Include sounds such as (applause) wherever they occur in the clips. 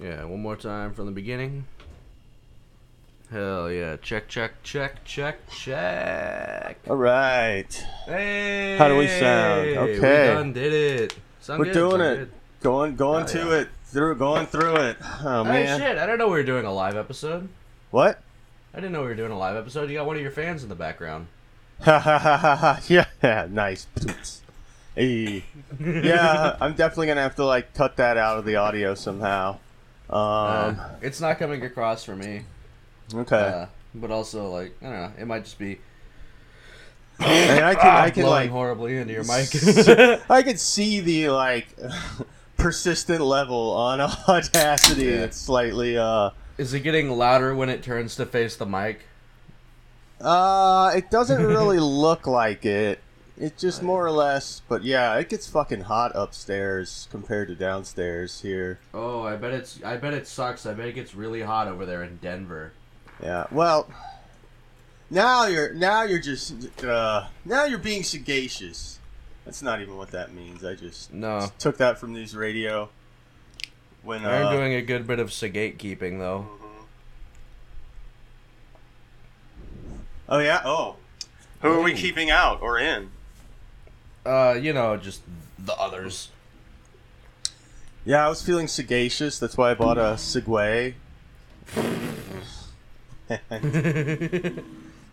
Yeah, one more time from the beginning. Hell yeah. Check, check, check, check, check. All right. Hey! How do we sound? Okay. We done did it. Sound We're good, doing sound it. good. Going going Oh, to yeah. it. Through going through it. Oh Hey, man. shit. I didn't know we were doing a live episode. What? I didn't know we were doing a live episode. You got one of your fans in the background. Ha ha ha ha ha. Yeah, nice. Hey. (laughs) Yeah, I'm definitely gonna have to like cut that out of the audio somehow. Um. Uh, it's not coming across for me. okay. Uh, but also, like, I don't know. It might just be and I can I (coughs) can like horribly into your mic. (laughs) I can see the like (laughs) persistent level on (laughs) Audacity. Yeah. It's slightly uh Is it getting louder when it turns to face the mic? uh it doesn't really look like it. It just more or less, but yeah, it gets fucking hot upstairs compared to downstairs here. Oh, I bet it's. I bet it sucks. I bet it gets really hot over there in Denver. Yeah. Well, now you're now you're just uh now you're being sagacious. That's not even what that means. I just No, took that from news radio. When uh, I'm doing a good bit of Sagate keeping though. Oh yeah. Oh. Who are we keeping out or in? Uh, you know, just the others. Yeah, I was feeling sagacious. That's why I bought a Segway. (laughs)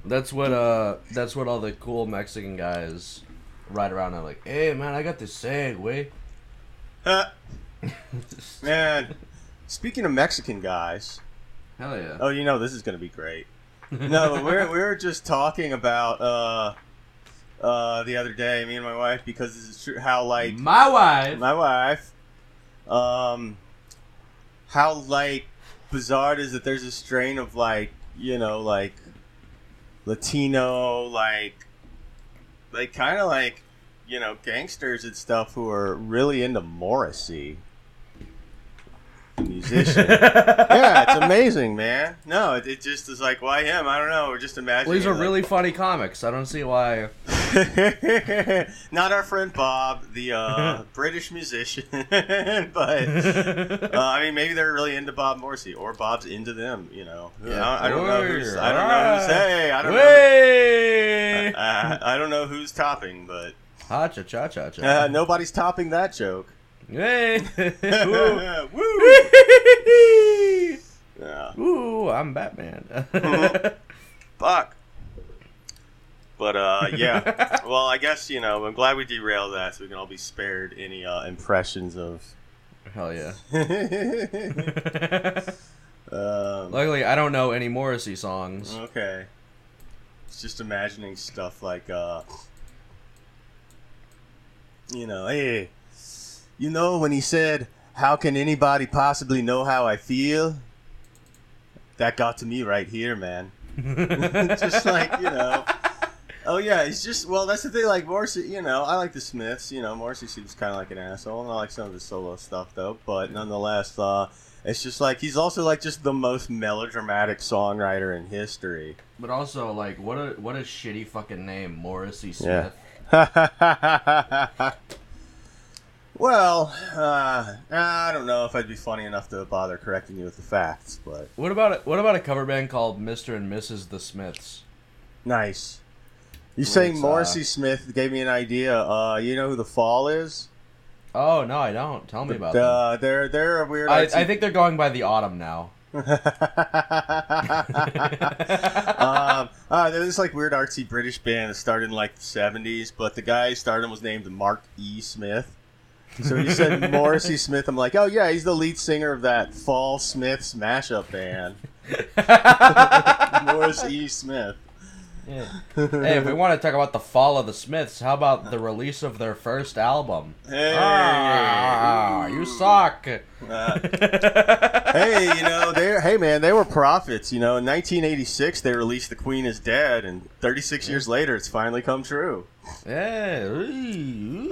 that's what. Uh, that's what all the cool Mexican guys ride around on. Like, hey man, I got this Segway. Uh, (laughs) Man, speaking of Mexican guys, Hell yeah. oh, you know this is gonna be great. No, we're we're just talking about uh, uh, the other day, me and my wife, because this is true. How like My wife. my wife, um, how like bizarre it is that there's a strain of like you know like Latino like like kind of like you know gangsters and stuff who are really into Morrissey. The musician. (laughs) yeah, it's amazing, man. No, it, it just is like, why him? I don't know. We're just imagining. well, these are like- really funny comics. I don't see why. (laughs) Not our friend Bob, the uh, (laughs) British musician, (laughs) but uh, I mean, maybe they're really into Bob Morrissey, or Bob's into them. You know, Yeah. I, I don't know who's. I don't know who's. Hey, I don't know. Way. I, I don't know who's topping, but Ha cha cha cha cha. uh, nobody's topping that joke. Hey. Woo! Woo. Yeah. Ooh, I'm Batman. Fuck. But uh, yeah. (laughs) well, I guess you know. I'm glad we derailed that, so we can all be spared any uh, impressions of. Hell yeah. (laughs) um, Luckily, I don't know any Morrissey songs. Okay. It's just imagining stuff like, uh, you know, hey, you know, when he said, How can anybody possibly know how I feel? That got to me right here, man. (laughs) just like, you know. Oh, yeah, he's just, well, that's the thing, like, Morrissey, you know, I like the Smiths, you know, Morrissey seems kind of like an asshole, and I like some of his solo stuff, though, but nonetheless, uh, it's just like, he's also, like, just the most melodramatic songwriter in history. But also, like, what a what a shitty fucking name, Morrissey Yeah. Smith. (laughs) well, uh, I don't know if I'd be funny enough to bother correcting you with the facts, but What about a, what about a cover band called Mr. and Mrs. the Smiths? nice. You saying It's, uh, Morrissey Smith gave me an idea. Uh, you know who the Fall is? Oh no, I don't. Tell me about them. Uh, they're they're a weird. I, I think they're going by the autumn now. (laughs) (laughs) um, uh, they're this like weird artsy British band that started in like the seventies, but the guy started was named Mark E. Smith. So he said (laughs) Morrissey Smith. I'm like, oh yeah, he's the lead singer of that Fall Smiths mashup band, Morris E. Smith. Hey, if we want to talk about the fall of the Smiths, how about the release of their first album? Hey, Ah, you suck. Uh, hey, you know, they hey man, they were prophets. You know, in 1986 they released "The Queen Is Dead," and 36 years later, it's finally come true. Yeah.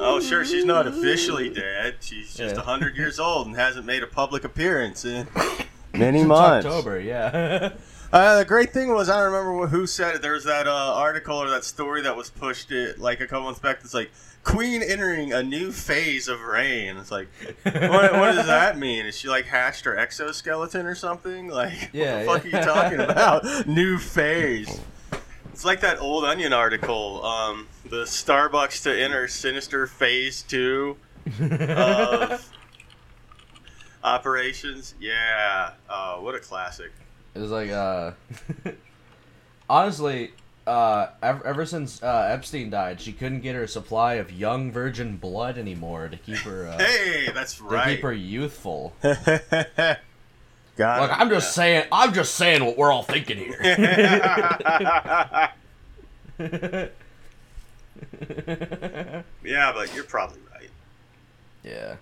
Oh, sure, she's not officially dead. She's just Yeah. 100 years old and hasn't made a public appearance in (coughs) many It's months. October, yeah. (laughs) Uh, the great thing was, I don't remember who said it. There was that uh, article or that story that was pushed it like a couple months back. That's like Queen entering a new phase of reign. It's like, what, what does that mean? Is she like hatched her exoskeleton or something? (laughs) Like, Yeah, what the fuck are you talking (laughs) about? new phase. It's like that old Onion article. Um, the Starbucks to enter sinister phase two of (laughs) operations. Yeah. Oh, what a classic. It was like, uh, (laughs) honestly, uh, ever, ever since uh, Epstein died, she couldn't get her supply of young virgin blood anymore to keep her, uh, Hey, that's right. to keep her youthful. (laughs) Got Look, it. I'm just saying, I'm just saying what we're all thinking here. (laughs) yeah, but you're probably right. yeah,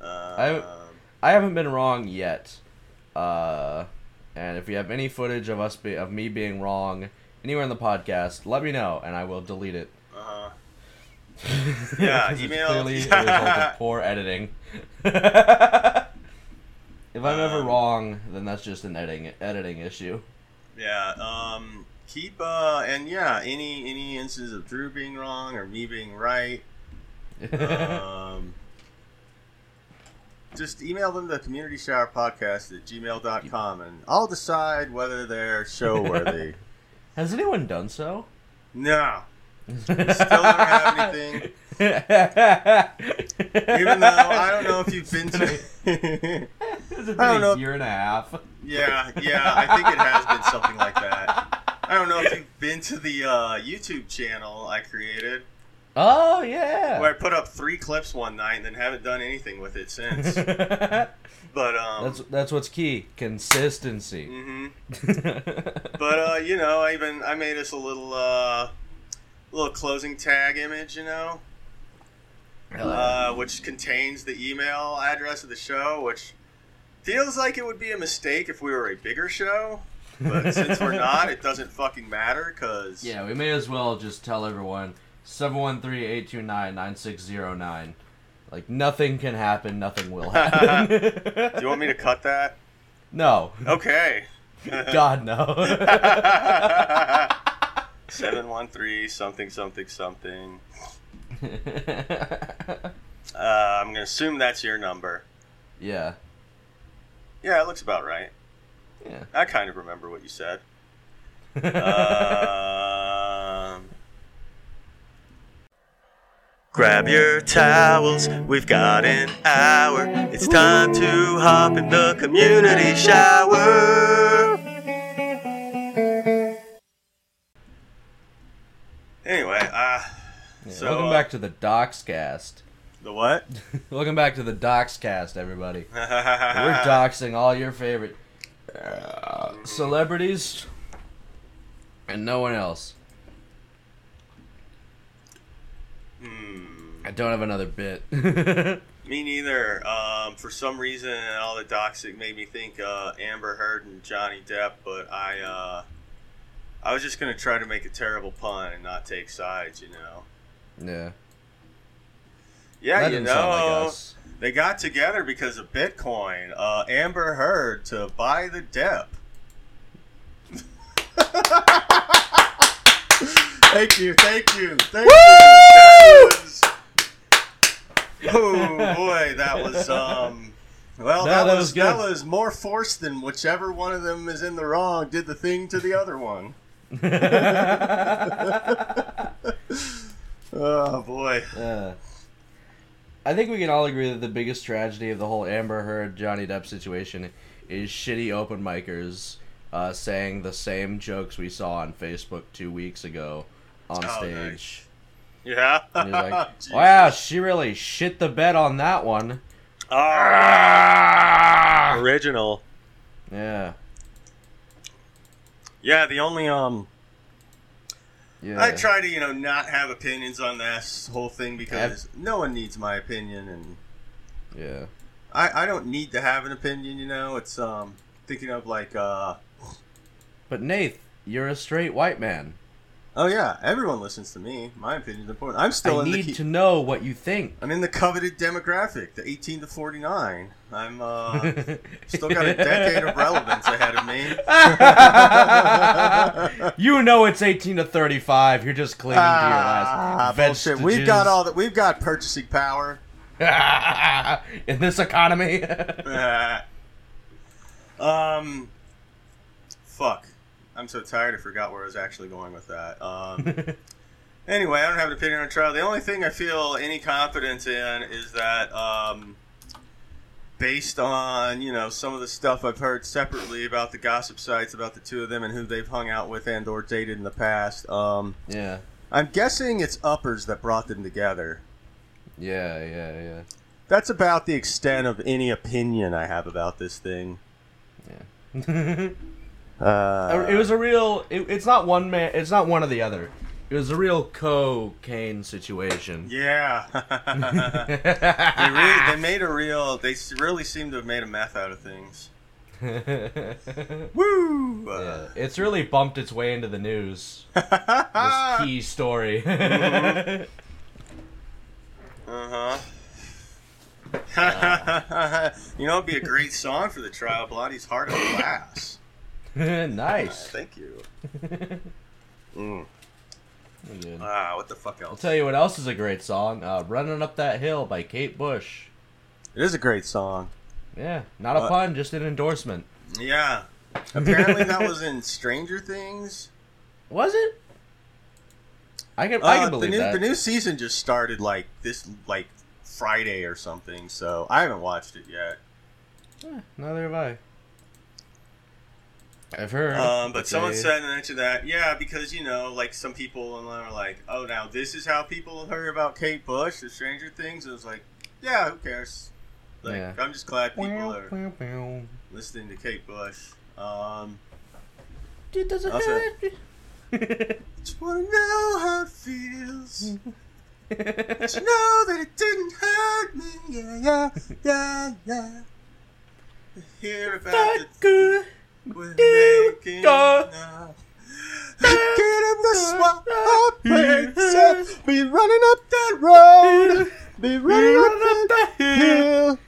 Um, I haven't been wrong yet. Uh, and if you have any footage of us be, of me being wrong anywhere in the podcast, let me know, and I will delete it. uh, Yeah, (laughs) email- clearly a result of poor editing. (laughs) if I'm ever Um, wrong, then that's just an editing editing issue. yeah. Um, keep uh, and yeah, any any instances of Drew being wrong or me being right, (laughs) um, just email them to community shower podcast at gmail.com and I'll decide whether they're show worthy. (laughs) Has anyone done so? no. Still don't have anything. Even though I don't know if you've been to. (laughs) Has it been I don't a know. year and a half? yeah, yeah, I think it has been something like that. I don't know if you've been to the uh, YouTube channel I created, Oh yeah. where I put up three clips one night and then haven't done anything with it since. (laughs) But um, that's that's what's key. Consistency. hmm (laughs) But uh, you know, I even I made us a little uh, little closing tag image, you know, uh, which contains the email address of the show, which feels like it would be a mistake if we were a bigger show. But since we're not, it doesn't fucking matter because (laughs) yeah, we may as well just tell everyone 713-829-9609. Like nothing can happen, nothing will (laughs) happen. Do you want me to cut that? No. Okay. (laughs) God no. (laughs) Seven one three something something something. Uh, I'm gonna assume that's your number. yeah. Yeah, it looks about right. Yeah. I kind of remember what you said. Um, grab your towels, we've got an hour. It's time to hop in the community shower. Anyway, uh, Yeah, So, Welcome uh, back to the Docscast. the what? (laughs) Welcome back to the Docscast, everybody. We're (laughs) We're doxing all your favorite uh, celebrities and no one else. Hmm. I don't have another bit. (laughs) Me neither. Um, for some reason, all the docs it made me think uh, Amber Heard and Johnny Depp, but I uh, I was just gonna try to make a terrible pun and not take sides, you know. yeah. Yeah, that you didn't like know, they got together because of Bitcoin. Uh, Amber Heard to buy the Depp. Thank you, thank you, thank you. That was. Oh boy, that was um. Well, No, that, that was, that was more force than whichever one of them is in the wrong did the thing to the other one. (laughs) Oh boy. Uh, I think we can all agree that the biggest tragedy of the whole Amber Heard Johnny Depp situation is shitty open micers uh, saying the same jokes we saw on Facebook two weeks ago on Oh, stage. nice. Yeah. And he's like, (laughs) wow, she really shit the bed on that one. Ah, original. Yeah. Yeah, the only um Yeah. I try to, you know, not have opinions on this whole thing because no one needs my opinion and Yeah. I, I don't need to have an opinion, you know. It's um thinking of like uh But Nath, you're a straight white man. Oh yeah, everyone listens to me. My opinion's important. I'm still I in need the. to know what you think. I'm in the coveted demographic, the 18 to 49. I'm uh, (laughs) still got a decade of relevance ahead of me. (laughs) you know it's 18 to 35. You're just clinging Ah, to your last bullshit. We've got all that. We've got purchasing power. (laughs) in this economy. um, fuck. I'm so tired. I forgot where I was actually going with that. Um, (laughs) anyway, I don't have an opinion on trial. The only thing I feel any confidence in is that, um, based on you know some of the stuff I've heard separately about the gossip sites about the two of them and who they've hung out with and or dated in the past, um, yeah, I'm guessing it's uppers that brought them together. yeah, yeah, yeah. That's about the extent of any opinion I have about this thing. yeah. (laughs) Uh, it was a real. It, it's not one man. It's not one or the other. It was a real cocaine situation. yeah. (laughs) they, (laughs) really, they made a real. They really seem to have made a meth out of things. (laughs) Woo! Yeah, it's really bumped its way into the news. This key story. Uh huh. you know, it'd be a great song for the trial. Blondie's Heart of Glass. (laughs) nice. Thank you. (laughs) Mm. Ah, what the fuck I'll tell you what else is a great song. Uh, "Running Up That Hill" by Kate Bush. It is a great song. Yeah, not a Uh, pun, just an endorsement. Yeah. Apparently, that was in Stranger Things. Was it? I can I Uh, can believe the new that. the new season just started like this like Friday or something. So I haven't watched it yet. Eh, neither have I. I've heard. Um, but someone they- said and mentioned that yeah, because you know like some people online are like, oh now this is how people heard about Kate Bush, the Stranger Things. It was like, yeah, who cares? Like Yeah. I'm just glad people Meow, are meow, meow. listening to Kate Bush. Um, It doesn't Also- hurt. (laughs) just wanna know how it feels. (laughs) But you know that it didn't hurt me. Yeah, yeah, yeah, yeah. Hear about That the good. We're making. Get in the swamp, up be running up that road, be running up that hill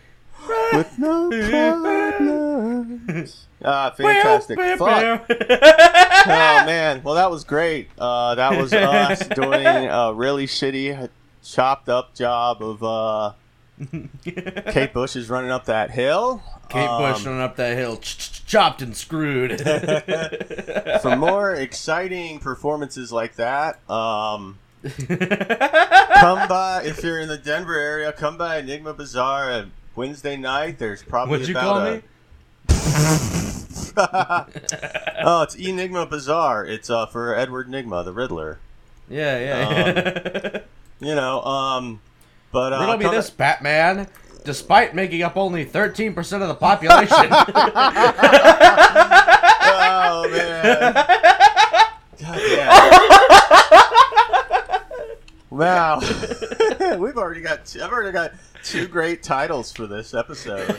with no problems. Ah, fantastic! Fuck. Oh man, well that was great. Uh, that was us doing a really shitty, chopped up job of uh, Kate Bush is running up that hill. Kate Bush Um, running up that hill, chopped and screwed. (laughs) (laughs) for more exciting performances like that, um, (laughs) come by if you're in the Denver area. Come by Enigma Bazaar on Wednesday night. There's probably What'd you about call a, me? oh, it's Enigma Bazaar. It's uh, for Edward Nigma, the Riddler. Yeah, yeah. You know, um, but uh, Riddle me come- this, Batman. Despite making up only 13% of the population. (laughs) (laughs) Oh man! God damn. Wow, (laughs) we've already got. Two, I've already got two great titles for this episode.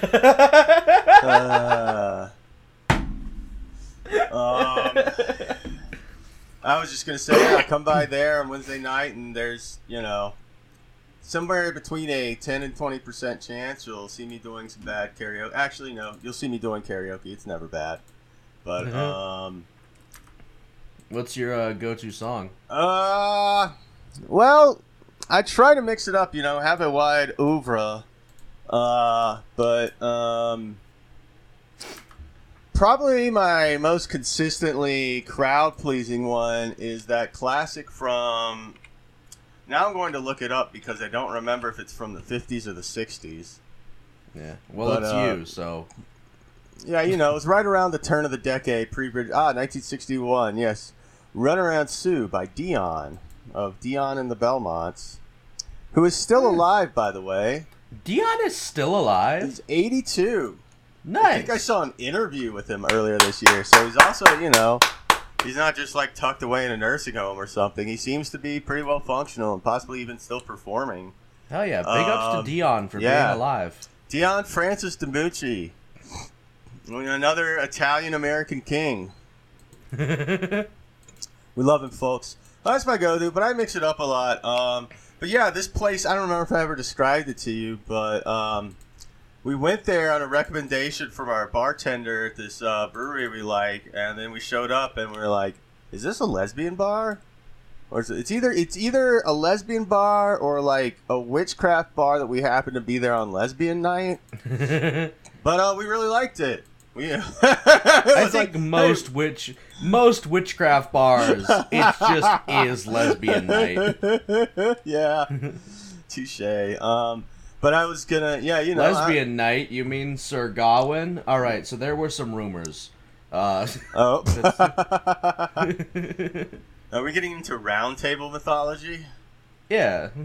Uh, um, I was just gonna say, yeah, come by there on Wednesday night, and there's you know somewhere between a ten and twenty percent chance you'll see me doing some bad karaoke. Actually, no, you'll see me doing karaoke. It's never bad, but Mhm. um, What's your uh, go-to song? uh, well, I try to mix it up. You know, have a wide oeuvre, uh, but um. Probably my most consistently crowd pleasing one is that classic from. Now I'm going to look it up because I don't remember if it's from the 50s or the 60s. Yeah. Well, But, it's uh, you, so. Yeah, you know, it was right around the turn of the decade, pre bridge Ah, 1961, yes. Run Around Sue by Dion, of Dion and the Belmonts, who is still alive, by the way. Dion is still alive. He's 82. Nice. I think I saw an interview with him earlier this year. So he's also, you know, he's not just like tucked away in a nursing home or something. He seems to be pretty well functional and possibly even still performing. Hell yeah! Big ups Um, to Dion for yeah. being alive. Dion Francis DiMucci, another Italian American king. (laughs) We love him, folks. That's my go-to, but I mix it up a lot. Um, but yeah, this place I don't remember if I ever described it to you, but um, we went there on a recommendation from our bartender at this uh, brewery we like, and then we showed up and we are like, "Is this a lesbian bar?" Or is it, it's either it's either a lesbian bar or like a witchcraft bar that we happen to be there on lesbian night. (laughs) But uh, we really liked it. We, (laughs) I think most witch most witchcraft bars it just (laughs) is lesbian night. yeah, touche. Um, but I was gonna, yeah, you know, I- Lesbian night, you mean Sir Gawain? All right, so there were some rumors. Uh, oh, (laughs) (laughs) are we getting into round table mythology? yeah. (laughs)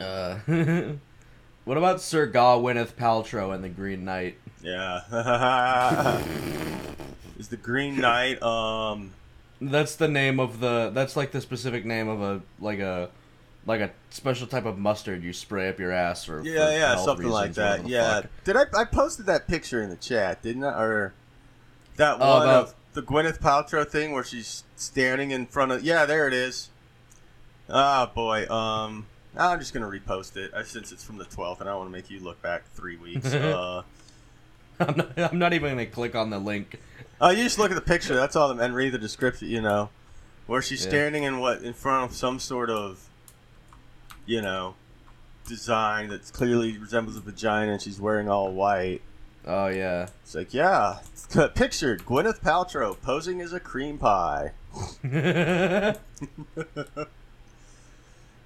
Uh, what about Sir Gwyneth Paltrow and the Green Knight? yeah. Is the Green Knight? Um, That's the name of the. That's like the specific name of a like a like a special type of mustard you spray up your ass for. yeah, for yeah, something like that. Yeah. fuck. Did I? I posted that picture in the chat, didn't I? Or that Oh, one about- of the Gwyneth Paltrow thing where she's standing in front of. Yeah, there it is. Ah, boy. Um, I'm just gonna repost it uh, since it's from the 12th, and I don't want to make you look back three weeks. (laughs) uh, I'm not, I'm not even gonna click on the link. oh, you just look at the picture. That's all, and read the description. You know, where she's Yeah. standing in what in front of some sort of, you know, design that clearly resembles a vagina, and she's wearing all white. Oh yeah. It's like, yeah, (laughs) pictured Gwyneth Paltrow posing as a cream pie. (laughs)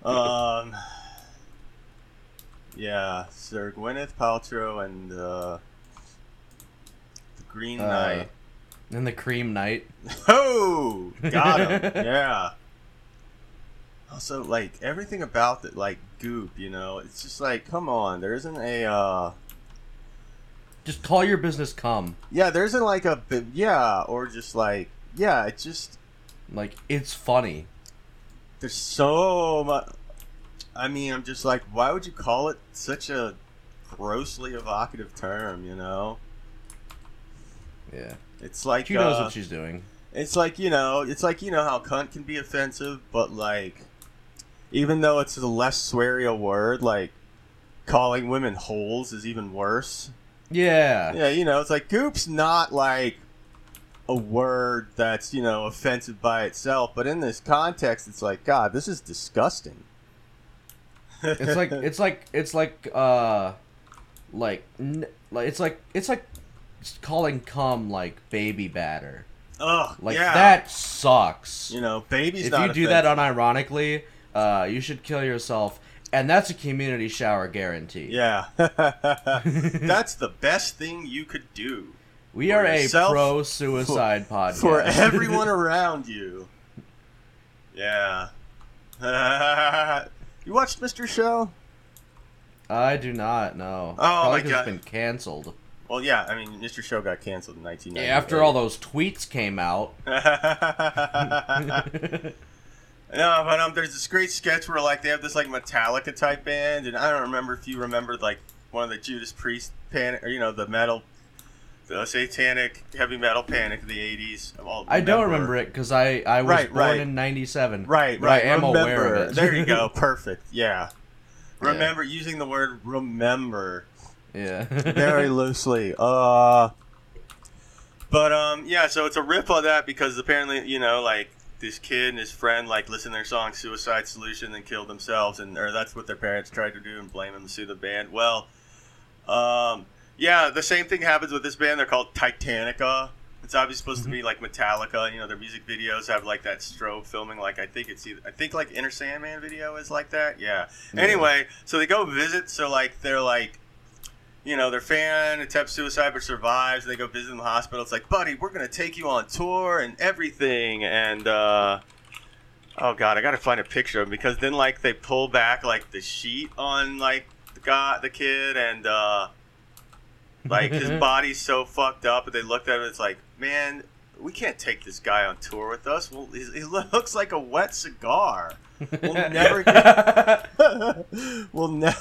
Um, yeah, Sir Gwyneth Paltrow and uh, the Green Uh, Knight. and the Cream Knight. (laughs) Oh, got him. yeah. Also, like everything about it, like Goop, you know, it's just like, come on, there isn't a. uh Just call your business cum. Yeah, there isn't like a yeah, or just like yeah, it's just Like it's funny. There's so much. I mean, I'm just like, why would you call it such a grossly evocative term? You know, Yeah. it's like She knows uh, what she's doing. it's like you know, it's like you know how cunt can be offensive, but like, even though it's a less sweary a word, like calling women holes is even worse. Yeah. Yeah, you know, it's like goop's not like a word that's you know offensive by itself, but in this context, it's like God, this is disgusting. It's like (laughs) it's like it's like uh like n- like it's like it's like calling cum like baby batter. Ugh, Like yeah. that sucks. You know, baby's if you do that unironically, uh, you should kill yourself, and that's a community shower guarantee. Yeah. (laughs) (laughs) That's the best thing you could do we for are a pro suicide podcast for (laughs) everyone around you. Yeah. you watched Mr. Show? I do not know. Oh, Probably my God. It's been canceled. Well, yeah. I mean, Mr. Show got canceled in 1998. After all those tweets came out. No, but um, there's this great sketch where like they have this like Metallica type band, and I don't remember if you remember like one of the Judas Priest panic, or you know the metal, the satanic heavy metal panic of the '80s. Well, I don't remember it because I, I was Right, born right. in '97. Right, right. I am remember. aware of it. there you go. (laughs) Perfect. Yeah. Yeah. Remember using the word remember yeah. very (laughs) loosely. Uh. But um, yeah. So it's a rip on that because apparently you know like this kid and his friend like listened to their song "Suicide Solution" and killed themselves, and or that's what their parents tried to do and blame them to sue the band. Well, um, yeah, the same thing happens with this band. They're called Titanica. It's obviously supposed to be like Metallica. You know, their music videos have like that strobe filming. Like I think it's either, I think like Enter Sandman video is like that. Yeah. Yeah. Anyway, so they go visit. So like they're like, you know, their fan attempts suicide but survives. And they go visit in the hospital. It's like, buddy, we're gonna take you on tour and everything. And uh, oh god, I gotta find a picture of him because then like they pull back like the sheet on like the guy, the kid, and uh, like his (laughs) body's so fucked up. And they looked at him. It's like, man, we can't take this guy on tour with us. Well, he, he (laughs) looks like a wet cigar. We'll (laughs) never get. we'll never.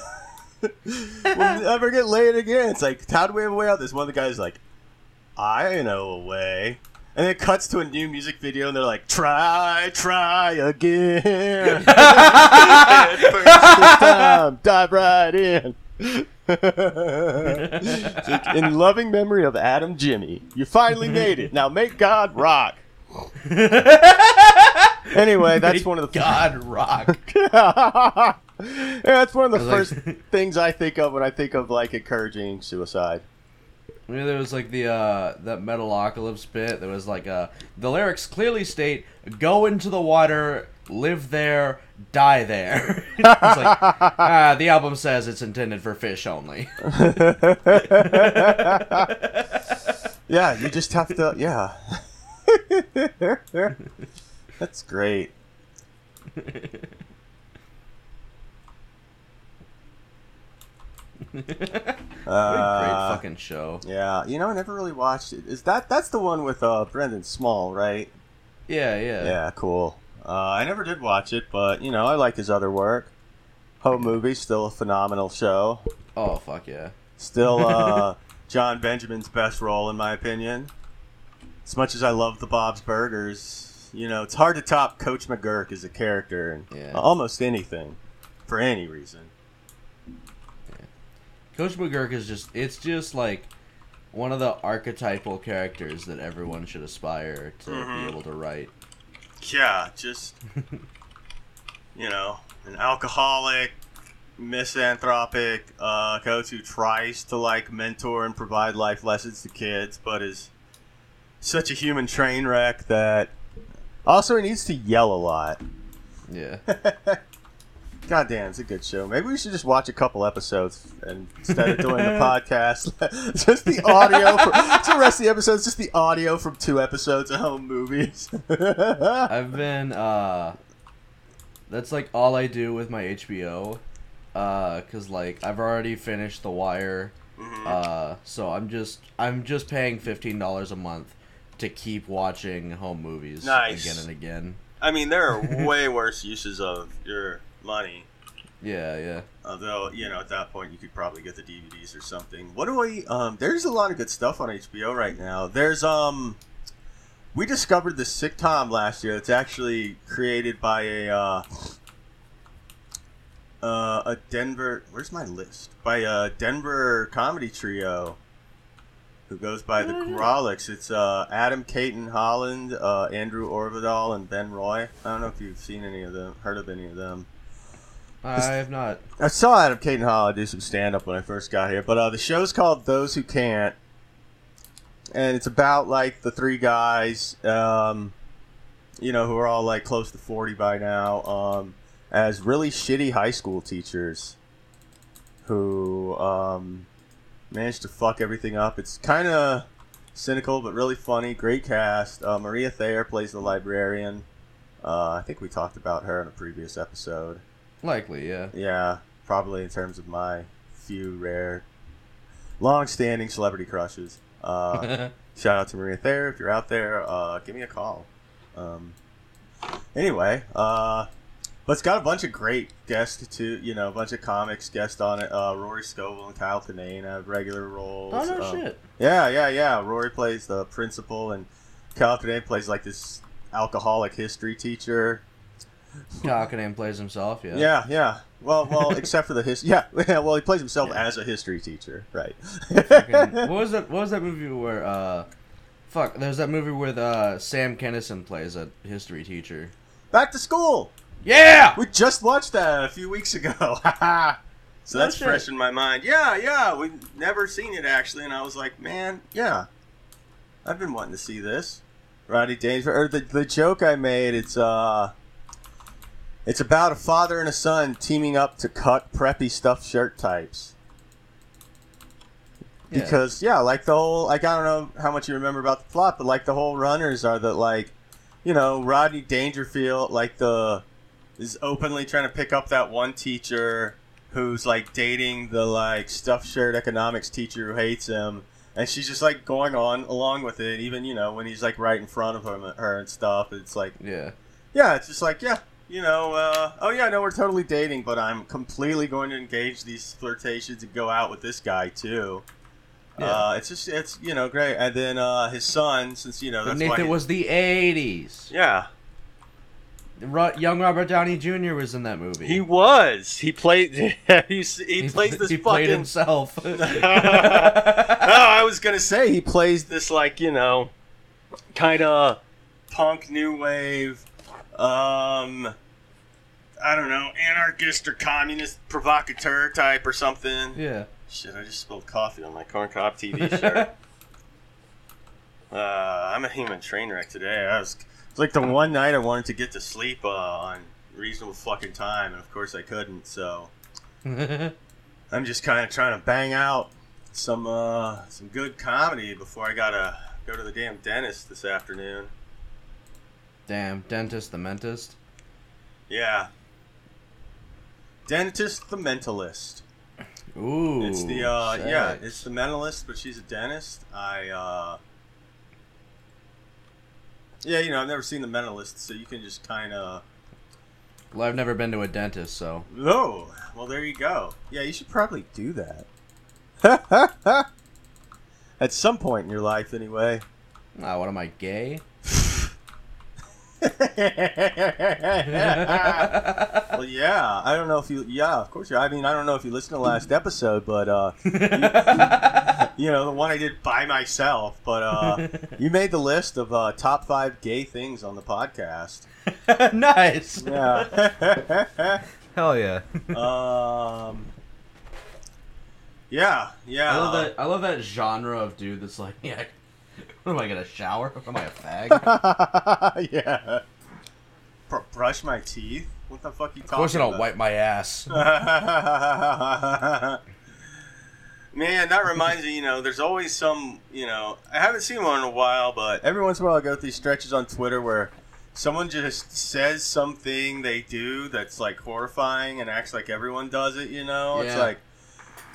We'll never get laid again. It's like, how do we have a way out? This one of the guys like, I know a way. And then it cuts to a new music video, and they're like, "Try, try again." (laughs) (laughs) and first (laughs) time, dive right in. in loving memory of Adam Jimmy, you finally made it. Now make God rock. anyway, that's Make one of the God rock. Yeah, that's one of the first like- (laughs) things I think of when I think of like encouraging suicide. I mean, there was like the uh, that Metalocalypse bit. There was like uh, the lyrics clearly state, "Go into the water, live there, die there." (laughs) it's like (laughs) ah, the album says it's intended for fish only. Yeah, you just have to. Yeah, that's great. What a Uh, great fucking show. Yeah, you know, I never really watched it. Is that that's the one with uh Brendan Small, right? Yeah, yeah. Yeah, cool. Uh, I never did watch it, but you know, I like his other work. Home movie, still a phenomenal show. Oh fuck yeah. Still uh, (laughs) Jon Benjamin's best role, in my opinion. As much as I love the Bob's Burgers, you know, it's hard to top Coach McGuirk as a character in Yeah. almost anything, for any reason. Coach McGuirk is just it's just like one of the archetypal characters that everyone should aspire to Mhm. be able to write. Yeah, just (laughs) you know, an alcoholic, misanthropic uh, coach who tries to like mentor and provide life lessons to kids, but is such a human train wreck that also he needs to yell a lot. Yeah. (laughs) God damn, it's a good show. Maybe we should just watch a couple episodes and instead of doing the (laughs) podcast, (laughs) just the audio. For, just the rest of the episodes, just the audio from two episodes of home movies. (laughs) I've been uh that's like all I do with my HBO. Uh cuz like I've already finished The Wire. Mm-hmm. Uh so I'm just I'm just paying $15 a month to keep watching home movies Nice. again and again. I mean, there are way worse uses of your money. Yeah, yeah. Although, you know, at that point, you could probably get the DVDs or something. What do I? Um, there's a lot of good stuff on HBO right now. There's um, we discovered this sitcom last year. It's actually created by a uh, uh, a Denver. Where's my list? By a Denver comedy trio who goes by the Grawlix. It's uh, Adam Cayton-Holland, uh, Andrew Orvedahl, and Ben Roy. I don't know if you've seen any of them, heard of any of them. I have not. I saw Adam Cayton-Holland do some stand up when I first got here, but uh, the show's called Those Who Can't, and it's about like the three guys, um, you know, who are all like close to forty by now, um, as really shitty high school teachers who um, managed to fuck everything up. It's kind of cynical but really funny. Great cast. Uh, Maria Thayer plays the librarian. Uh, I think we talked about her in a previous episode. Likely, yeah. Yeah, probably in terms of my few rare, long-standing celebrity crushes. Uh, (laughs) shout out to Maria Thayer if you're out there. Uh, give me a call. Um, anyway, uh, but it's got a bunch of great guests too. You know, a bunch of comics guest on it. Uh, Rory Scovel and Kyle Kinane have regular roles. oh no Um, shit. Yeah, yeah, yeah. Rory plays the principal, and Kyle Kinane plays like this alcoholic history teacher. Cockname plays himself, yeah. Yeah, yeah. Well, well, except for the his. Yeah, (laughs) yeah. Well, he plays himself as a history teacher, right? Fucking- (laughs) what was that? What was that movie where? uh Fuck, there's that movie where uh, Sam Kinison plays a history teacher. Back to school. Yeah. We just watched that a few weeks ago. (laughs) so that's shit. fresh in my mind. Yeah, yeah. We've never seen it actually, and I was like, man, yeah. I've been wanting to see this. Roddy Dangerfield. Or the the joke I made. It's uh. It's about a father and a son teaming up to cut preppy stuff shirt types. Yeah. because yeah, like the whole like I don't know how much you remember about the plot, but like the whole runners are that like you know Rodney Dangerfield like the is openly trying to pick up that one teacher who's like dating the like stuff shirt economics teacher who hates him. And she's just like going on along with it, even you know when he's like right in front of him, her and stuff. It's like Yeah. yeah, it's just like, yeah, you know, uh, oh yeah, no, we're totally dating, but I'm completely going to engage these flirtations and go out with this guy too. Yeah. Uh, it's just it's you know great. And then uh, his son, since you know that's it he- was the '80s. yeah Ro- young Robert Downey Jr. was in that movie. he was he played (laughs) he, he plays this he fucking played himself. (laughs) (laughs) no, I was gonna say he plays this like you know, kind of punk new wave, um, I don't know, anarchist or communist provocateur type or something. yeah. Shit, I just spilled coffee on my corn cob TV (laughs) shirt. uh, I'm a human train wreck today. I was it's like the one night I wanted to get to sleep uh, on reasonable fucking time, and of course I couldn't. So (laughs) I'm just kind of trying to bang out some uh, some good comedy before I gotta go to the damn dentist this afternoon. Damn, dentist the mentist. Yeah. Dentist the mentalist. Ooh. it's the uh yeah, it's the mentalist, but she's a dentist. I uh Yeah, you know, I've never seen the mentalist, so you can just kind of Well, I've never been to a dentist, so. Oh, well there you go. Yeah, you should probably do that. (laughs) At some point in your life anyway. Ah, what am I gay? Well, yeah. I don't know if you. Yeah, of course. you I mean, I don't know if you listened to the last episode, but uh, (laughs) you know the one I did by myself. But uh, (laughs) you made the list of uh, top five gay things on the podcast. (laughs) nice. Yeah. Hell yeah. um. Yeah. Yeah. I love that. I love that genre of dude that's like, yeah. What am I gonna shower? Am I a fag? (laughs) yeah. Br- brush my teeth. What the fuck you talking about? of course I don't about? wipe my ass. (laughs) Man, that reminds me, you know, there's always some, you know, I haven't seen one in a while, but every once in a while I go through stretches on Twitter where someone just says something they do that's like horrifying and acts like everyone does it, you know? It's like,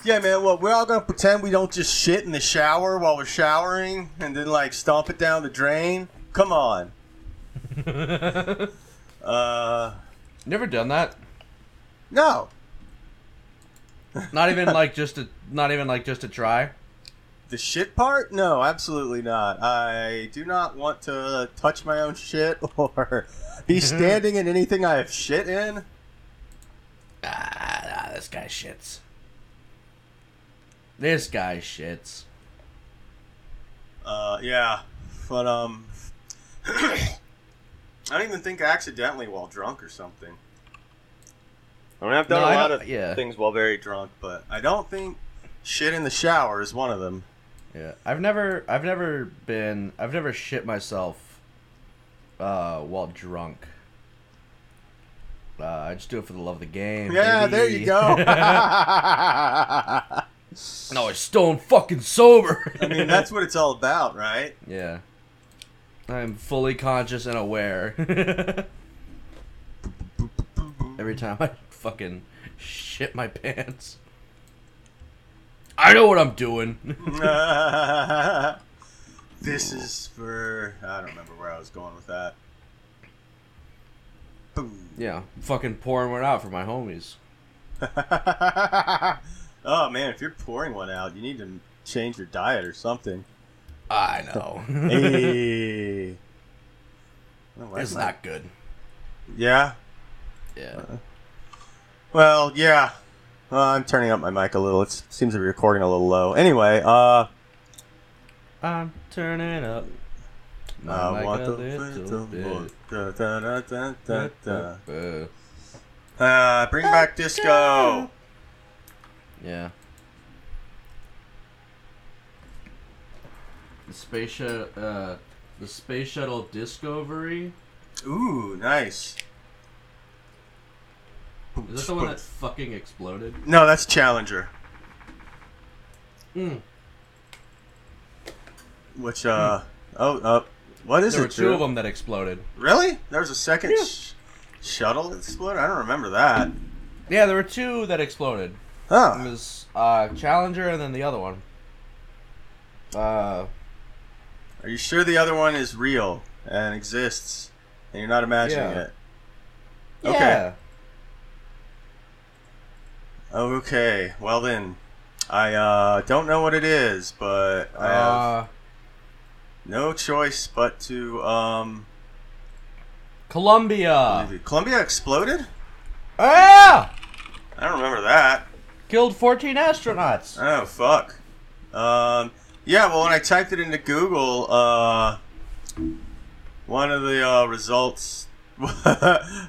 yeah, man, well, we're all going to pretend we don't just shit in the shower while we're showering and then like stomp it down the drain? Come on. (laughs) Uh, Never done that. no. Not even (laughs) like just to. Not even like just to try. The shit part? No, absolutely not. I do not want to touch my own shit (laughs) or be standing in anything I have shit in. Ah, ah, this guy shits. This guy shits. Uh, yeah, but um, (clears throat) I don't even think accidentally while drunk or something. I mean, I've done No, a I lot of yeah. things while very drunk, but I don't think shit in the shower is one of them. Yeah, I've never, I've never been, I've never shit myself, uh, while drunk. Uh, I just do it for the love of the game. Yeah, there you go. (laughs) (laughs) no, it's stone fucking sober. I mean, that's what it's all about, right? (laughs) yeah. I'm fully conscious and aware. (laughs) Every time I fucking shit my pants. I know what I'm doing. (laughs) this is for I don't remember where I was going with that. Boom. yeah, fucking pouring one out for my homies. Oh man, if you're pouring one out, you need to change your diet or something. I know. (laughs) hey. I don't like it's not good. Yeah. Yeah. Well, yeah. Uh, I'm turning up my mic a little. It seems to be recording a little low. Anyway, uh, I'm turning up. My I mic want a little little bit. Da, da, da, da, da, da. Uh, Uh, bring back disco. Yeah. The space shuttle, uh, the space shuttle Discovery. Ooh, nice. Is that the one that fucking exploded? No, that's Challenger. Mm. Which, uh, oh, uh, what is it? There were two Drew? of them that exploded. Really? There was a second Yeah. sh- shuttle that exploded? I don't remember that. Yeah, there were two that exploded. It Huh. was uh, Challenger and then the other one. Uh, Are you sure the other one is real and exists and you're not imagining Yeah. it? Okay. yeah. Okay, well then. I uh, don't know what it is, but I have Uh, no choice but to um. Columbia. Columbia exploded. Ah! I don't remember that. Killed 14 astronauts. Oh fuck. Um. Yeah. Well, when I typed it into Google, uh, one of the uh, results. (laughs) one of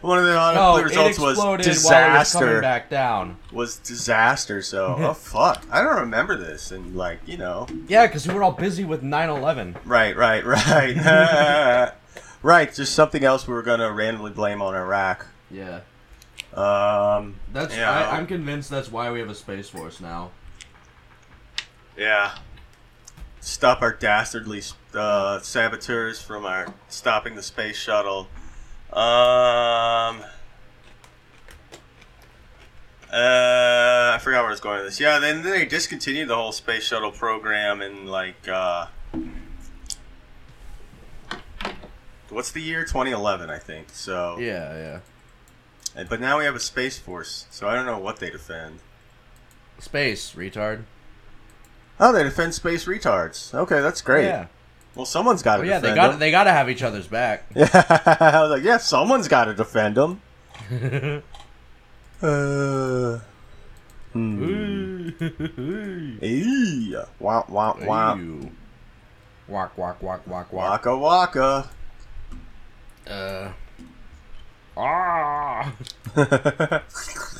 the uh, it results was it was disaster. back down. Was disaster. So, (laughs) oh fuck, I don't remember this, and like you know, Yeah, because we were all busy with 9/11. right, right, right, (laughs) right. Just something else we were gonna randomly blame on Iraq. Yeah, Um. that's. Yeah. I, I'm convinced that's why we have a space force now. Yeah. Stop our dastardly uh, saboteurs from our stopping the space shuttle. Um. Uh, I forgot where I was going with this. Yeah, then they discontinued the whole space shuttle program in like uh, what's the year? 2011, I think. So, Yeah, yeah. And- but now we have a space force. So I don't know what they defend. Space retard. Oh, they defend space retards. Okay, that's great. Yeah. Well, someone's got to Oh, yeah, defend they got them. they got to have each other's back. (laughs) Yeah, I was like, yeah, someone's got to defend them. (laughs) Uh, hmm. Eee. Wah, wah, wah. Ew. Walk, walk, walk, walk, walk. Waka waka. Uh. Ah, (laughs)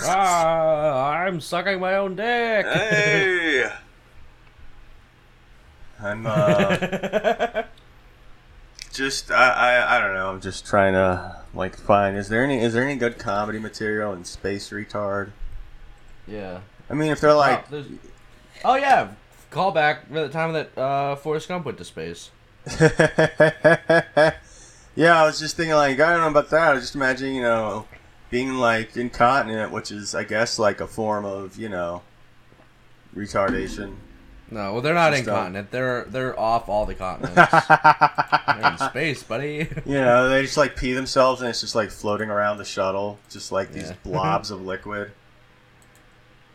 ah, I'm sucking my own dick. hey. I'm uh, (laughs) just I, I I don't know. I'm just trying to like find. Is there any is there any good comedy material in Space Retard? yeah. I mean, if they're like oh, oh, yeah. Call back the time that uh, Forrest Gump went to space. (laughs) yeah, I was just thinking like I don't know about that. I was just imagining, you know, being like incontinent, which is I guess like a form of, you know, retardation. No, well, they're not Just, uh, incontinent. They're they're off all the continents. (laughs) they're in space, buddy. (laughs) You know, they just like pee themselves and it's just like floating around the shuttle, just like these Yeah. blobs of liquid. (laughs)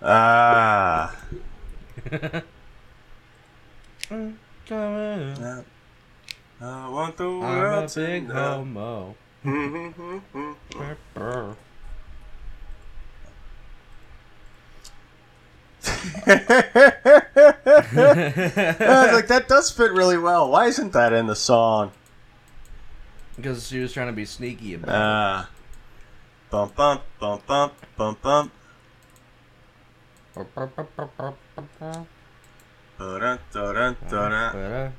Ah. I'm I want the a world to big know. homo. I was like, that does fit really well. Why isn't that in the song? Because she was trying to be sneaky about Ah. Bump, bump, bump, bump, bump, bump. it. Ba-dun, da-dun, da-dun. But,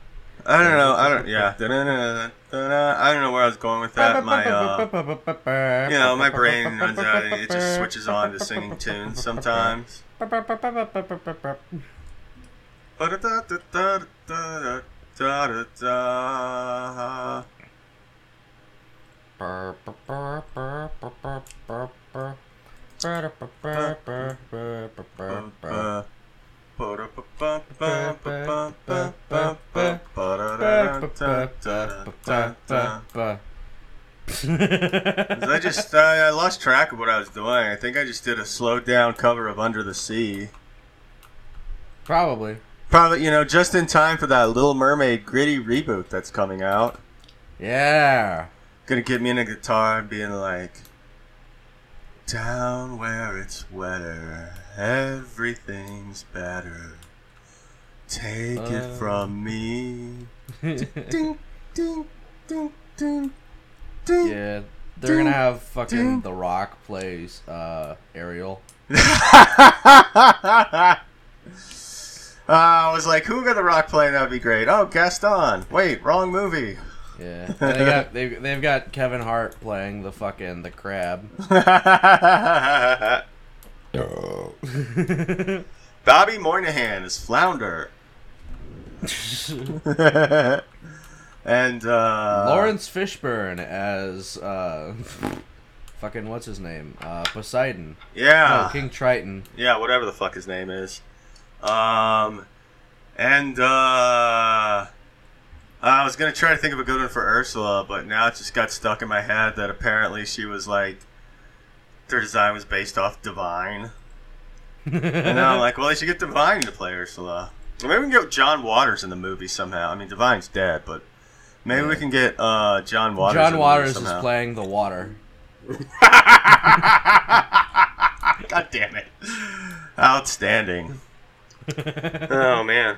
I don't know. I don't. Yeah. (laughs) I don't know where I was going with that. My, uh, you know, my brain runs out. It just switches on to singing tunes sometimes. (laughs) (laughs) I just (laughs) I, I lost track of what I was doing. I think I just did a slowed down cover of Under the Sea. Probably. Probably, you know, just in time for that Little Mermaid gritty reboot that's coming out. Yeah. Gonna get me in a guitar and being like, down where it's wetter, everything's better. Take it Uh. from me. (laughs) Ding, ding, ding, ding, ding. yeah. They're gonna have fucking The Rock plays uh, Ariel. Uh, (laughs) I was like, who got the rock playing? That'd be great. Oh, Gaston. Wait, wrong movie. Yeah. And (laughs) they got they've, they've got Kevin Hart playing the fucking the crab. (laughs) (laughs) Bobby Moynihan is Flounder. and uh Laurence Fishburne as uh, fucking what's his name? Uh, Poseidon. Yeah. No, King Triton. Yeah, whatever the fuck his name is. Um and uh I was gonna try to think of a good one for Ursula, but now it just got stuck in my head that apparently she was like their design was based off Divine. and then I'm like, well, they should get Divine to play Ursula. Or maybe we can get John Waters in the movie somehow. I mean, Divine's dead, but maybe we can get uh, John Waters. in John the movie Waters is playing the water. (laughs) God damn it! Outstanding. oh man.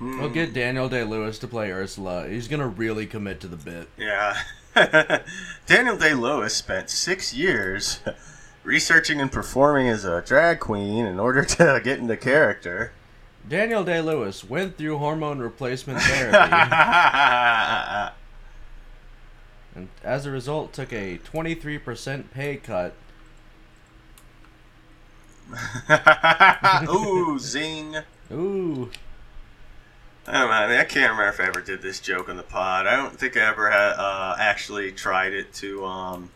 We'll get Daniel Day Lewis to play Ursula. He's gonna really commit to the bit. Yeah. (laughs) Daniel Day Lewis spent six years researching and performing as a drag queen in order to (laughs) get into character. Daniel Day Lewis went through hormone replacement therapy (laughs) and as a result took a 23% pay cut. (laughs) Ooh, zing. Ooh. I don't know. I, mean, I can't remember if I ever did this joke on the pod. I don't think I ever had uh, actually tried it to. Um,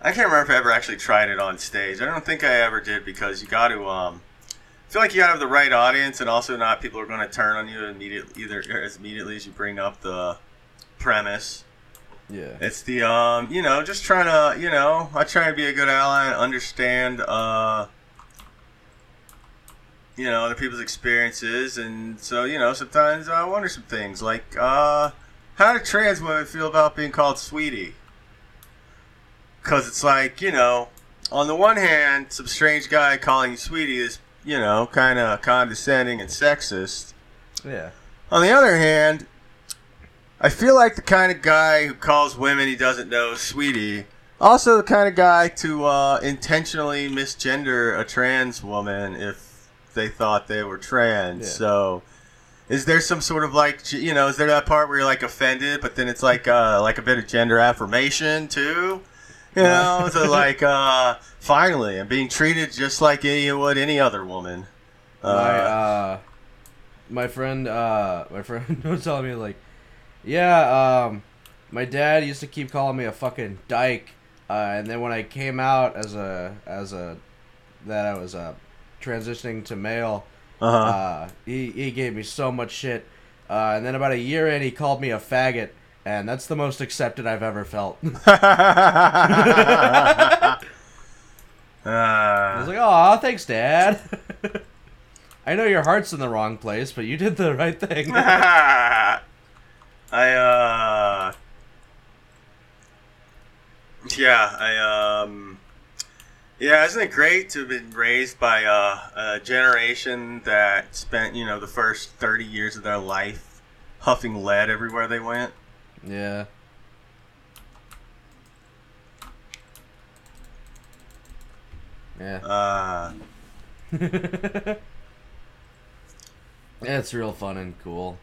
I can't remember if I ever actually tried it on stage. I don't think I ever did because you got to. Um, I feel like you got to have the right audience, and also not people are going to turn on you immediately, either as immediately as you bring up the premise. Yeah. It's the um, you know, just trying to, you know, I try to be a good ally and understand, uh, you know, other people's experiences, and so you know, sometimes I wonder some things like, uh, how do trans women feel about being called sweetie? Because it's like, you know, on the one hand, some strange guy calling you sweetie is, you know, kind of condescending and sexist. Yeah. On the other hand, I feel like the kind of guy who calls women he doesn't know sweetie. Also, the kind of guy to uh, intentionally misgender a trans woman if they thought they were trans. Yeah. So, is there some sort of like, you know, is there that part where you're like offended, but then it's like uh, like a bit of gender affirmation too? You know, so (laughs) like, uh, finally, I'm being treated just like you would any other woman. my uh my friend uh my friend (laughs) was telling me like yeah um my dad used to keep calling me a fucking dyke uh and then when i came out as a as a that i was uh transitioning to male uh-huh. uh he, he gave me so much shit. Uh and then about a year in he called me a faggot and that's the most accepted i've ever felt. (laughs) (laughs) (laughs) I was like oh thanks dad. I know your heart's in the wrong place but you did the right thing. I uh yeah I um yeah isn't it great to have been raised by uh, a generation that spent you know the first 30 years of their life huffing lead everywhere they went Yeah. Yeah. uh (laughs) it's real fun and cool.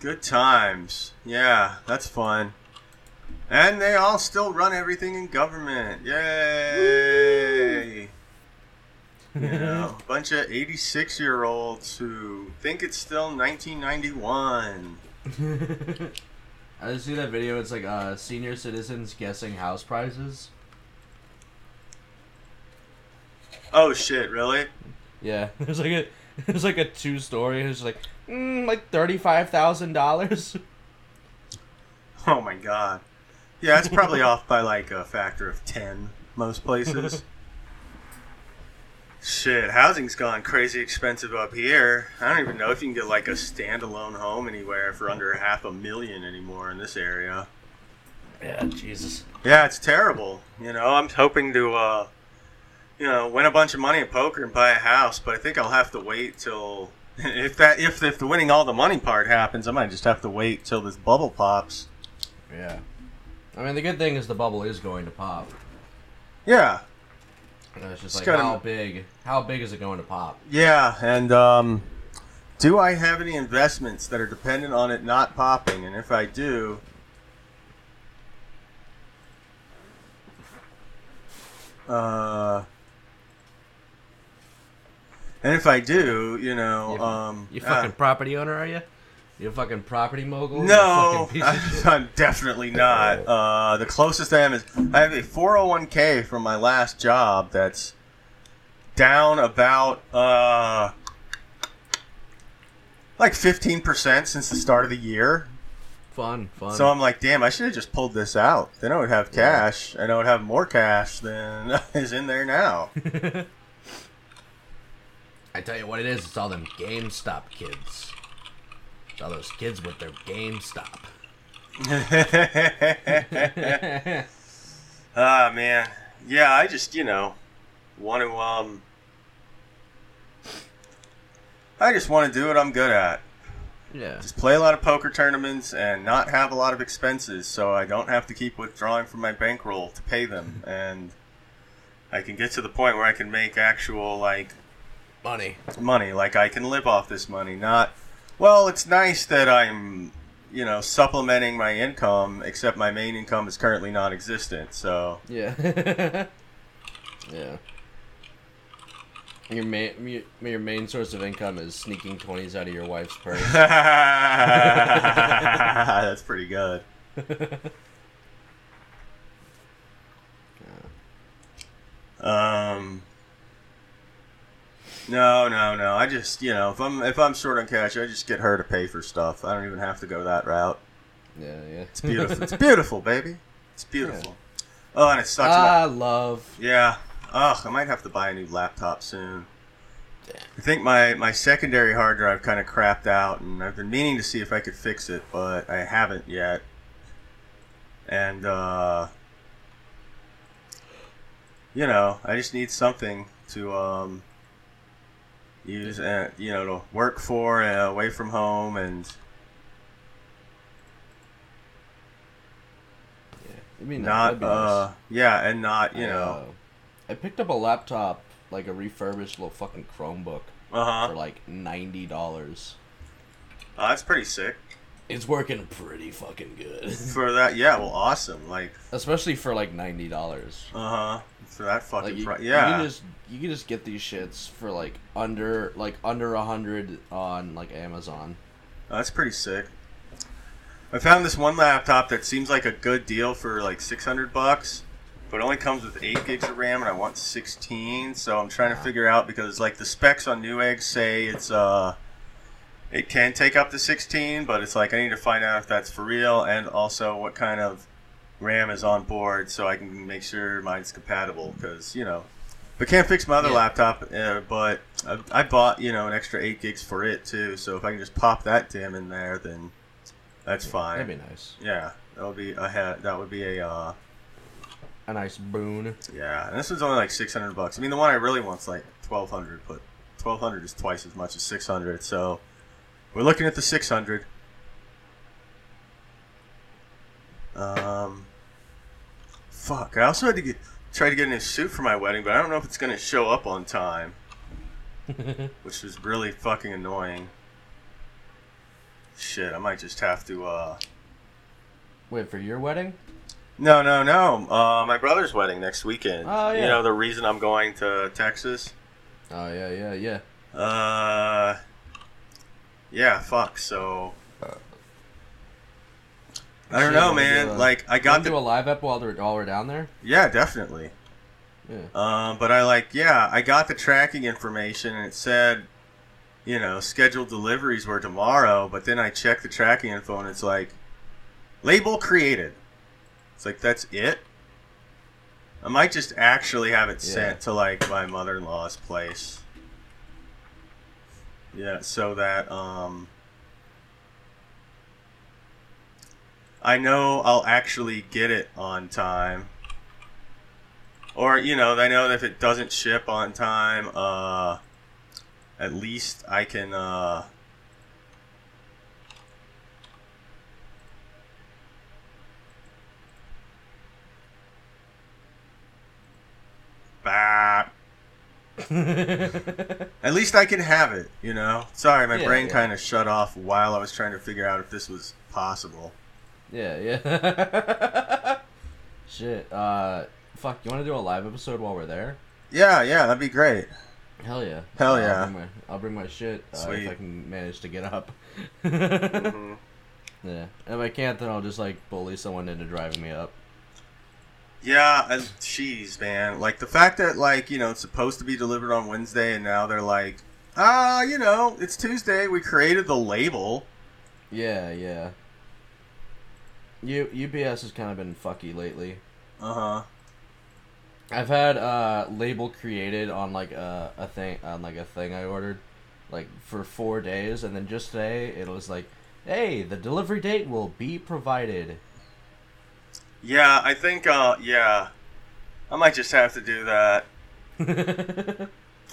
good times yeah that's fun and they all still run everything in government yay (laughs) you know, a bunch of 86 year olds who think it's still 1991. (laughs) I just see that video. It's like uh, senior citizens guessing house prices. Oh shit, really? Yeah, (laughs) there's like a there's like a two story. It's like mm, like thirty five thousand dollars. Oh my god. Yeah, it's probably off by like a factor of 10 most places. (laughs) Shit, housing's gone crazy expensive up here. I don't even know if you can get like a standalone home anywhere for under half a million anymore in this area. Yeah, Jesus. Yeah, it's terrible. You know, I'm hoping to, uh, you know, win a bunch of money in poker and buy a house, but I think I'll have to wait till (laughs) if that if if the winning all the money part happens, I might just have to wait till this bubble pops. Yeah. I mean, the good thing is the bubble is going to pop. Yeah, And it's just It's like gotta- how big? How big is it going to pop? yeah, and um, do I have any investments that are dependent on it not popping? And if I do, uh. And if I do, you know, You- um, You ah. fucking property owner, are you? You a fucking property mogul? No, fucking piece of (laughs) shit. I'm definitely not. Uh, the closest I am is I have a 401k from my last job that's down about uh, like 15% since the start of the year. fun, fun. So I'm like, damn, I should have just pulled this out. Then I would have cash, and I would have more cash than (laughs) is in there now. (laughs) I tell you what it is, it's all them GameStop kids. All those kids with their GameStop. (laughs) Ah man, yeah, I just you know want to um, I just want to do what I'm good at. yeah. Just play a lot of poker tournaments and not have a lot of expenses, so I don't have to keep withdrawing from my bankroll to pay them, and I can get to the point where I can make actual like Money. money. Like I can live off this money. Not well. It's nice that I'm you know supplementing my income, except my main income is currently non-existent. So Yeah. (laughs) yeah. Your main your, your main source of income is sneaking twenties out of your wife's purse. (laughs) (laughs) that's pretty good. Um. No, no, no. I just, you know, if I'm if I'm short on cash, I just get her to pay for stuff. I don't even have to go that route. yeah, yeah. It's beautiful. it's beautiful, baby. It's beautiful. Oh, and it sucks. my- Ah, love. yeah. Ugh, I might have to buy a new laptop soon. I think my, my secondary hard drive kind of crapped out, and I've been meaning to see if I could fix it, but I haven't yet. And, uh, you know, I just need something to um, use, uh, you know, to work for uh, away from home, and Yeah. I mean, not, uh, yeah, and not, you know, I picked up a laptop, like a refurbished little fucking Chromebook, uh huh. for like ninety dollars. Oh, that's pretty sick. It's working pretty fucking good, For that, yeah, well, awesome. Like, (laughs) especially for like ninety dollars. uh huh. For that fucking Like you, price, you yeah. can just you can just get these shits for like under like under a hundred on like Amazon. Oh, That's pretty sick. I found this one laptop that seems like a good deal for like 600 bucks, but it only comes with 8 gigs of RAM and I want 16, so I'm trying to figure out because like the specs on Newegg say it's uh it can take up to 16, but it's like I need to find out if that's for real and also what kind of RAM is on board so I can make sure mine's compatible because, you know, I can't fix my other Yeah. laptop, uh, but I, I bought you know an extra eight gigs for it too. So if I can just pop that damn in there, then that's fine. That'd be nice. yeah, that would be a he- that would be a uh, A nice boon. yeah. And this one's only like six hundred bucks. I mean, the one I really want's like twelve hundred, but twelve hundred is twice as much as six hundred. So we're looking at the six hundred. Um, fuck. I also had to get try to get a new suit for my wedding, but I don't know if it's gonna show up on time. (laughs) which is really fucking annoying. Shit, I might just have to. uh Wait for your wedding? No, no, no. Uh, my brother's wedding next weekend. Oh, yeah. You know the reason I'm going to Texas. Oh yeah, yeah, yeah. Uh, yeah. Fuck. So. I don't know, man. do a- like I Got to do a live ep while we're while we're down there. yeah, definitely. Yeah. Um, but I like, yeah, I got the tracking information and it said, you know, scheduled deliveries were tomorrow. But then I checked the tracking info and it's like, label created. It's like that's it. I might just actually have it Yeah. sent to like my mother-in-law's place. Yeah, so that um, I know I'll actually get it on time. Or, you know, I know that if it doesn't ship on time, uh, at least I can, uh, bah. (laughs) At least I can have it, you know? Sorry, my Yeah, brain yeah. kind of shut off while I was trying to figure out if this was possible. Yeah, yeah. (laughs) Shit. Uh, fuck. You want to do a live episode while we're there? Yeah, yeah, that'd be great. Hell yeah. Hell Uh, yeah. I'll bring my, I'll bring my shit uh, if I can manage to get up. Mhm. (laughs) Yeah. And if I can't, then I'll just like bully someone into driving me up. Yeah, and jeez, man. Like the fact that like you know it's supposed to be delivered on Wednesday, and now they're like, ah, you know, it's Tuesday. We created the label. Yeah, yeah. U- UPS has kind of been fucky lately. Uh huh. I've had uh label created on like a a thing on like a thing I ordered, like for four days, and then just today it was like, hey, the delivery date will be provided. Yeah, I think. Uh, yeah, I might just have to do that. (laughs) I'm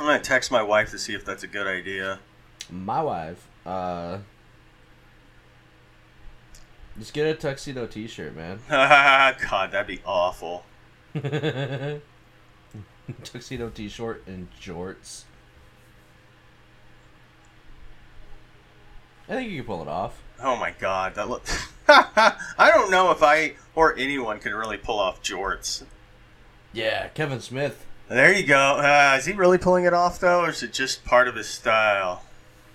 gonna text my wife to see if that's a good idea. My wife, uh, just get a tuxedo T-shirt, man. (laughs) God, that'd be awful. (laughs) tuxedo T-shirt and jorts. I think you can pull it off. Oh my God, that look. (laughs) I don't know if I or anyone can really pull off jorts. Yeah, Kevin Smith. There you go. Uh, is he really pulling it off though, or is it just part of his style?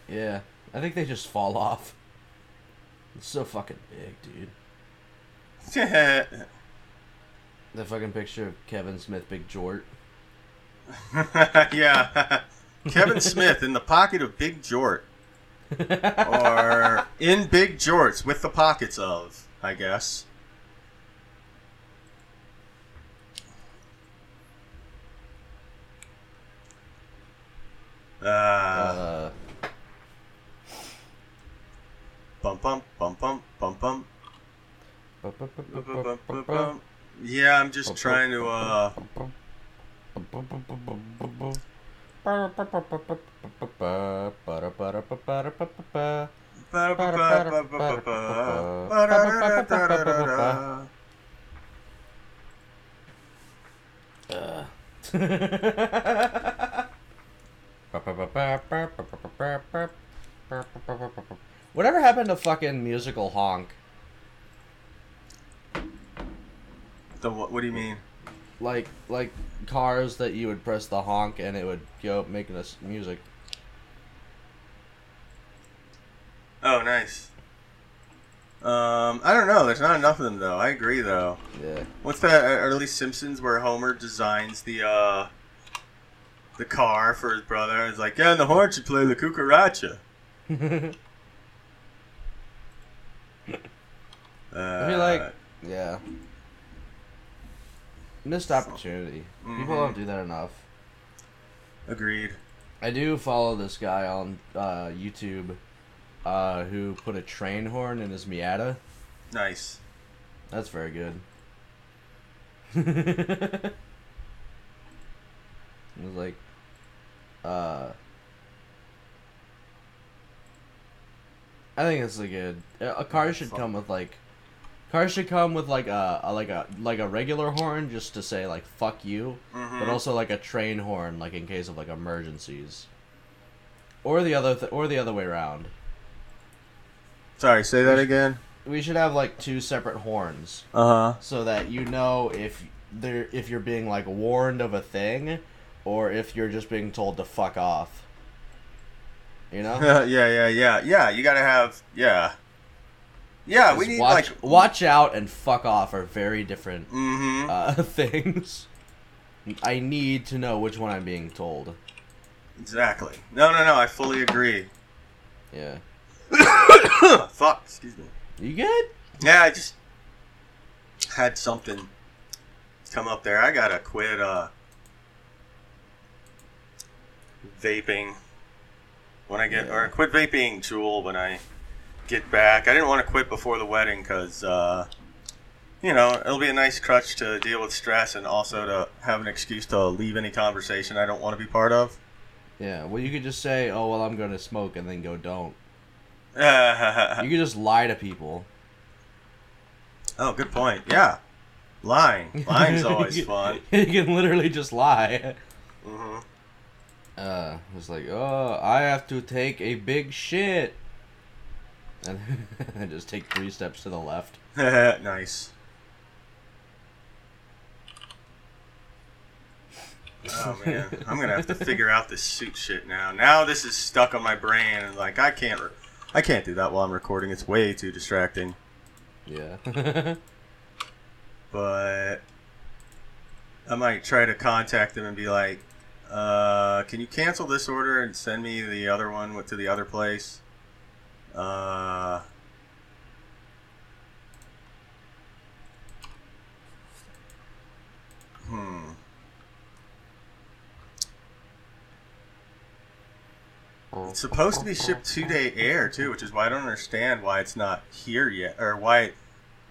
Yeah, I think they just fall off. It's so fucking big, dude. (laughs) The fucking picture of Kevin Smith, big jort. (laughs) yeah, (laughs) Kevin Smith in the pocket of Big Jort, or in Big Jorts with the pockets of, I guess. Uh, Uh, bum bum bum bum bum bum. Yeah, I'm just trying to uh Whatever happened to fucking musical honk? the what, what do you mean? Like like cars that you would press the honk and it would go making us music. Oh, nice. Um, I don't know. There's not enough of them though. I agree though. Yeah. What's that uh, early Simpsons where Homer designs the uh the car for his brother? It's like, yeah, and the horn should play the cucaracha. (laughs) Uh, I feel like yeah. Missed opportunity. People Mhm. don't do that enough. agreed. I do follow this guy on uh, YouTube uh, who put a train horn in his Miata. Nice. That's very good. (laughs) it was like, uh, I think it's a good. A car should come with like, cars should come with like a, a like a like a regular horn just to say like fuck you, Mhm. but also like a train horn like in case of like emergencies. Or the other th- or the other way around. Sorry, say that again. We should have like two separate horns. Uh huh. so that you know if there if you're being like warned of a thing or if you're just being told to fuck off. You know? (laughs) yeah, yeah, yeah, yeah. You gotta have, yeah, yeah. We need watch like, watch out and fuck off are very different mm-hmm. uh, (laughs) things. I need to know which one I'm being told. exactly. No, no, no. I fully agree. Yeah. (coughs) Fuck. Excuse me. You good? Yeah, I just had something come up there. I gotta quit uh vaping when I get or quit vaping Juul when I get back. I didn't want to quit before the wedding because uh, you know it'll be a nice crutch to deal with stress and also to have an excuse to leave any conversation I don't want to be part of. Yeah. Well, you could just say, "Oh, well, I'm going to smoke," and then go, "Don't." (laughs) You could just lie to people. Oh, good point. Yeah, lying. Lying's (laughs) always fun. (laughs) You can literally just lie. hmm Uh, it's like, oh, I have to take a big shit. (laughs) And just take three steps to the left. (laughs) nice. Oh man, I'm gonna have to (laughs) figure out this suit shit now. Now this is stuck on my brain, and like I can't, re- I can't do that while I'm recording. It's way too distracting. Yeah. But I might try to contact them and be like, uh, "Can you cancel this order and send me the other one to the other place?" Uh, hmm. It's supposed to be shipped two day air too, which is why I don't understand why it's not here yet, or why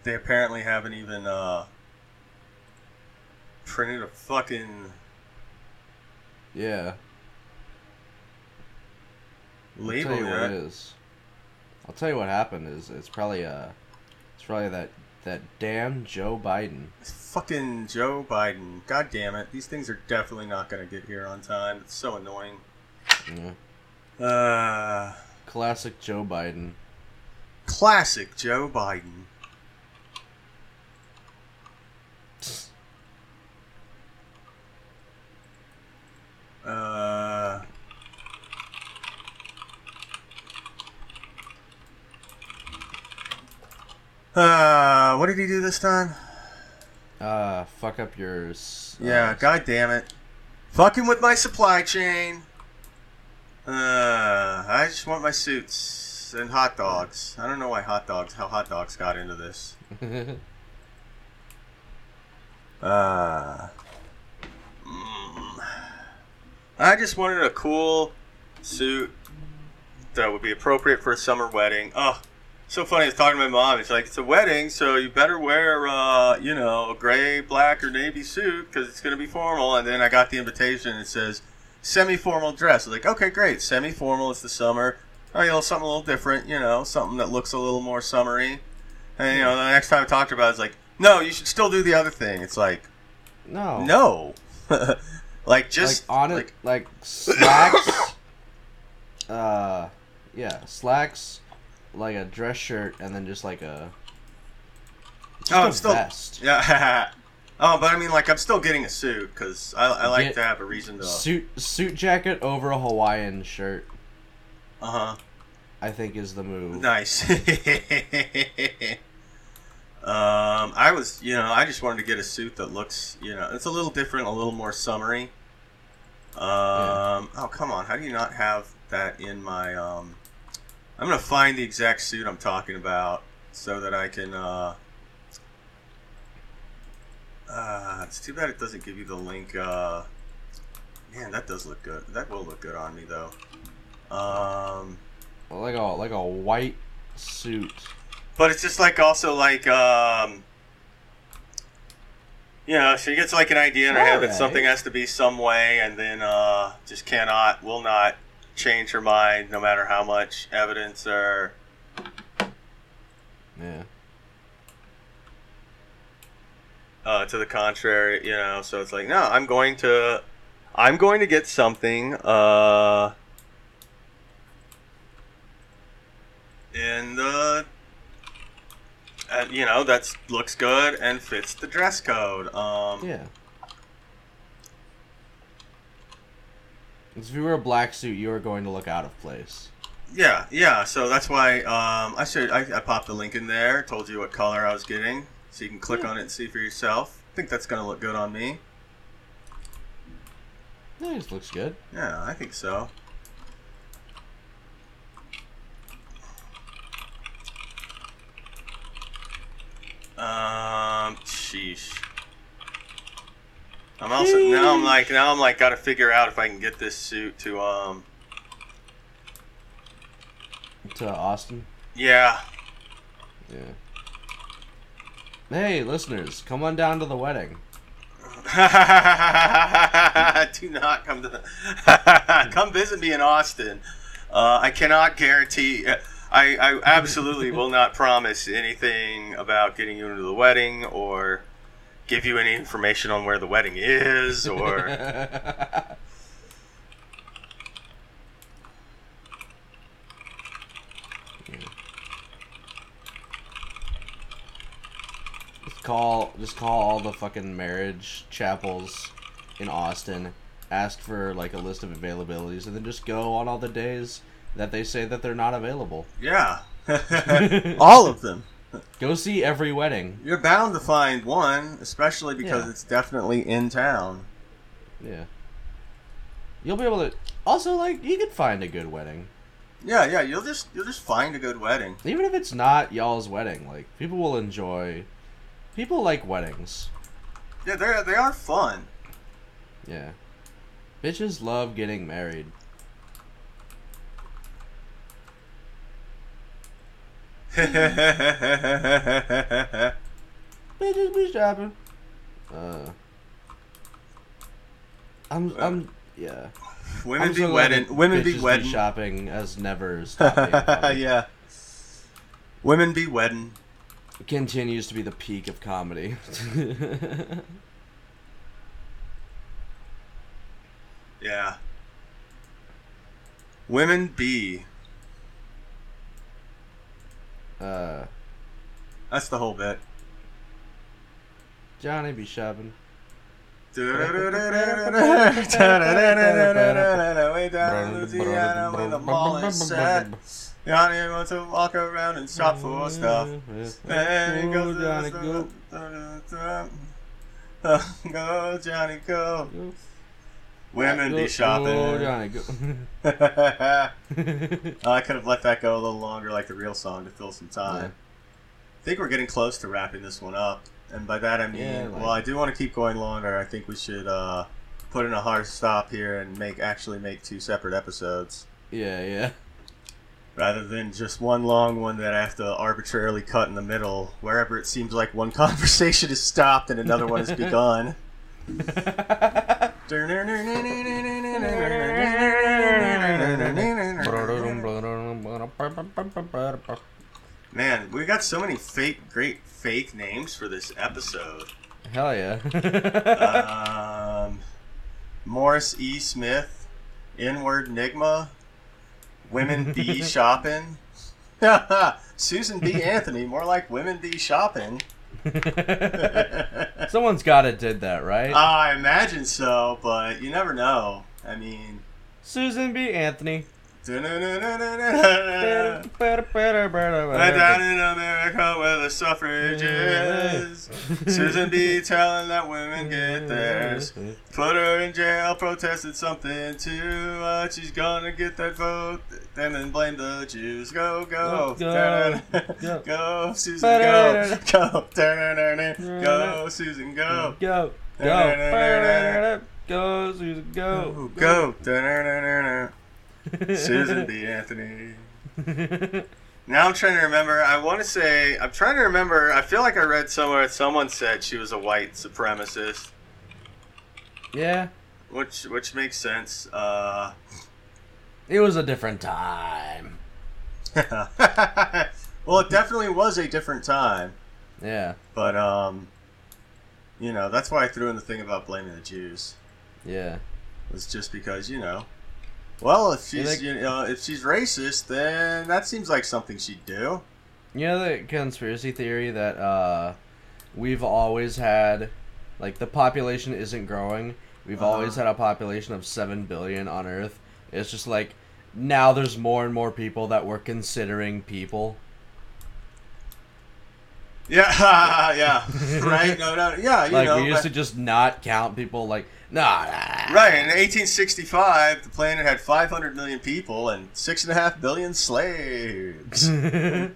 they apparently haven't even uh, printed a fucking yeah label I'll tell you yet. What it is. I'll tell you what happened is it's probably uh it's probably that that damn Joe Biden. It's fucking Joe Biden. God damn it. These things are definitely not going to get here on time. It's so annoying. Yeah. Uh, Classic Joe Biden. classic Joe Biden. Uh, uh, what did he do this time? Uh fuck up yours. Yeah, god damn it. Fucking with my supply chain. Uh, I just want my suits and hot dogs. I don't know why hot dogs, how hot dogs got into this. (laughs) Uh, mm, I just wanted a cool suit that would be appropriate for a summer wedding. Oh, so funny. I was talking to my mom. It's like, it's a wedding, so you better wear, uh, you know, a gray, black, or navy suit because it's going to be formal. And then I got the invitation. It says semi-formal dress. I was like, okay, great. Semi-formal. It's the summer. Oh, you know, something a little different. You know, something that looks a little more summery. And you know, the next time I talked about it, it's like, no, you should still do the other thing. It's like, no. no, (laughs) like just like on it like, like slacks (coughs) uh yeah, slacks like a dress shirt and then just like a just Oh, a I'm still- vest. (laughs) yeah. oh, but I mean, like, I'm still getting a suit because I, I like Get- to have a reason to. Suit suit jacket over a Hawaiian shirt, Uh huh. I think is the move. Nice. (laughs) um, I was, you know, I just wanted to get a suit that looks, you know, it's a little different, a little more summery. Um, oh come on, how do you not have that in my? Um, I'm gonna find the exact suit I'm talking about so that I can. Uh, uh, it's too bad it doesn't give you the link. Uh, man, that does look good. That will look good on me though. Um. Like a like a white suit. But it's just like also like um you know, she gets like an idea in her head that something has to be some way and then uh just cannot will not change her mind no matter how much evidence or Yeah. uh to the contrary, you know, so it's like, no, I'm going to I'm going to get something uh in the uh, you know that's looks good and fits the dress code um Yeah. If you wear a black suit, you are going to look out of place. Yeah, yeah. So that's why um, I should I, I popped the link in there. Told you what color I was getting, so you can click Yeah. on it and see for yourself. I think that's gonna look good on me. Yeah, it looks good. Yeah, I think so. Um, sheesh. I'm also now I'm like now I'm like got to figure out if I can get this suit to um To Austin. yeah Yeah. Hey, listeners, come on down to the wedding. (laughs) Do not come to the (laughs) come visit me in Austin. Uh, I cannot guarantee. I, I absolutely will not promise anything about getting you into the wedding or give you any information on where the wedding is (laughs) or. Just call just call all the fucking marriage chapels in Austin, ask for like a list of availabilities, and then just go on all the days that they say that they're not available. yeah. (laughs) (laughs) All of them. Go see every wedding. You're bound to find one, especially because Yeah. it's definitely in town. Yeah. You'll be able to also like you could find a good wedding. Yeah, yeah. You'll just you'll just find a good wedding. Even if it's not y'all's wedding, like people will enjoy people like weddings. Yeah, they they are fun. Yeah. Bitches love getting married. Bitches be shopping. Uh, I'm, I'm, yeah. (laughs) women I'm be so wedding. Women be wedding. shopping has never (laughs) stopped yeah. Women be wedding. Continues to be the peak of comedy. (laughs) Yeah. Women be. Uh, That's the whole bit. Johnny be shopping. Way down in Louisiana when the mall is set. Johnny wants to walk around and shop for stuff. And he goes to Johnny, the go. Go, Johnny, go. Women be shopping. Go. (laughs) (laughs) I could have let that go a little longer, like the real song, to fill some time. Yeah. I think we're getting close to wrapping this one up, and by that I mean, Yeah, like- well, I do want to keep going longer. I think we should uh, put in a hard stop here and make actually make two separate episodes yeah, yeah. rather than just one long one that I have to arbitrarily cut in the middle wherever it seems like one (laughs) conversation has stopped and another one has begun. (laughs) Man, we got so many fake, great fake names for this episode. Hell yeah. um, Morris E. Smith, Inward Nigma, Women B. (laughs) Shopping, (laughs) Susan B. Anthony, more like Women B. Shopping. (laughs) Someone's got to did that, right? I imagine so, but you never know. I mean, Susan B. Anthony. Right down in America where the suffrage is. Susan B. telling that women get theirs. Put her in jail, protested something too. Uh, she's gonna get that vote, and then blame the Jews. Go, go, Go, Susan, go, go. go, Susan, go, go, go, Susan, go, Go. Go. Go, Susan, go. go, go. Susan B. Anthony. Now I'm trying to remember. I want to say I'm trying to remember. I feel like I read somewhere someone said she was a white supremacist, Yeah. which which makes sense. Uh, It was a different time. (laughs) well, it definitely was a different time, Yeah. but um, you know that's why I threw in the thing about blaming the Jews. Yeah. Was just because you know. Well, if she's you know if she's racist, then that seems like something she'd do. You know the conspiracy theory that uh, we've always had, like the population isn't growing. We've Uh-huh. always had a population of seven billion on Earth. It's just like now there's more and more people that we're considering people. Yeah, (laughs) yeah, (laughs) right. No, no, yeah. You like know, we used but- to just not count people. Like nah. nah. Right, in 1865, the planet had 500 million people and six and a half billion slaves. (laughs) I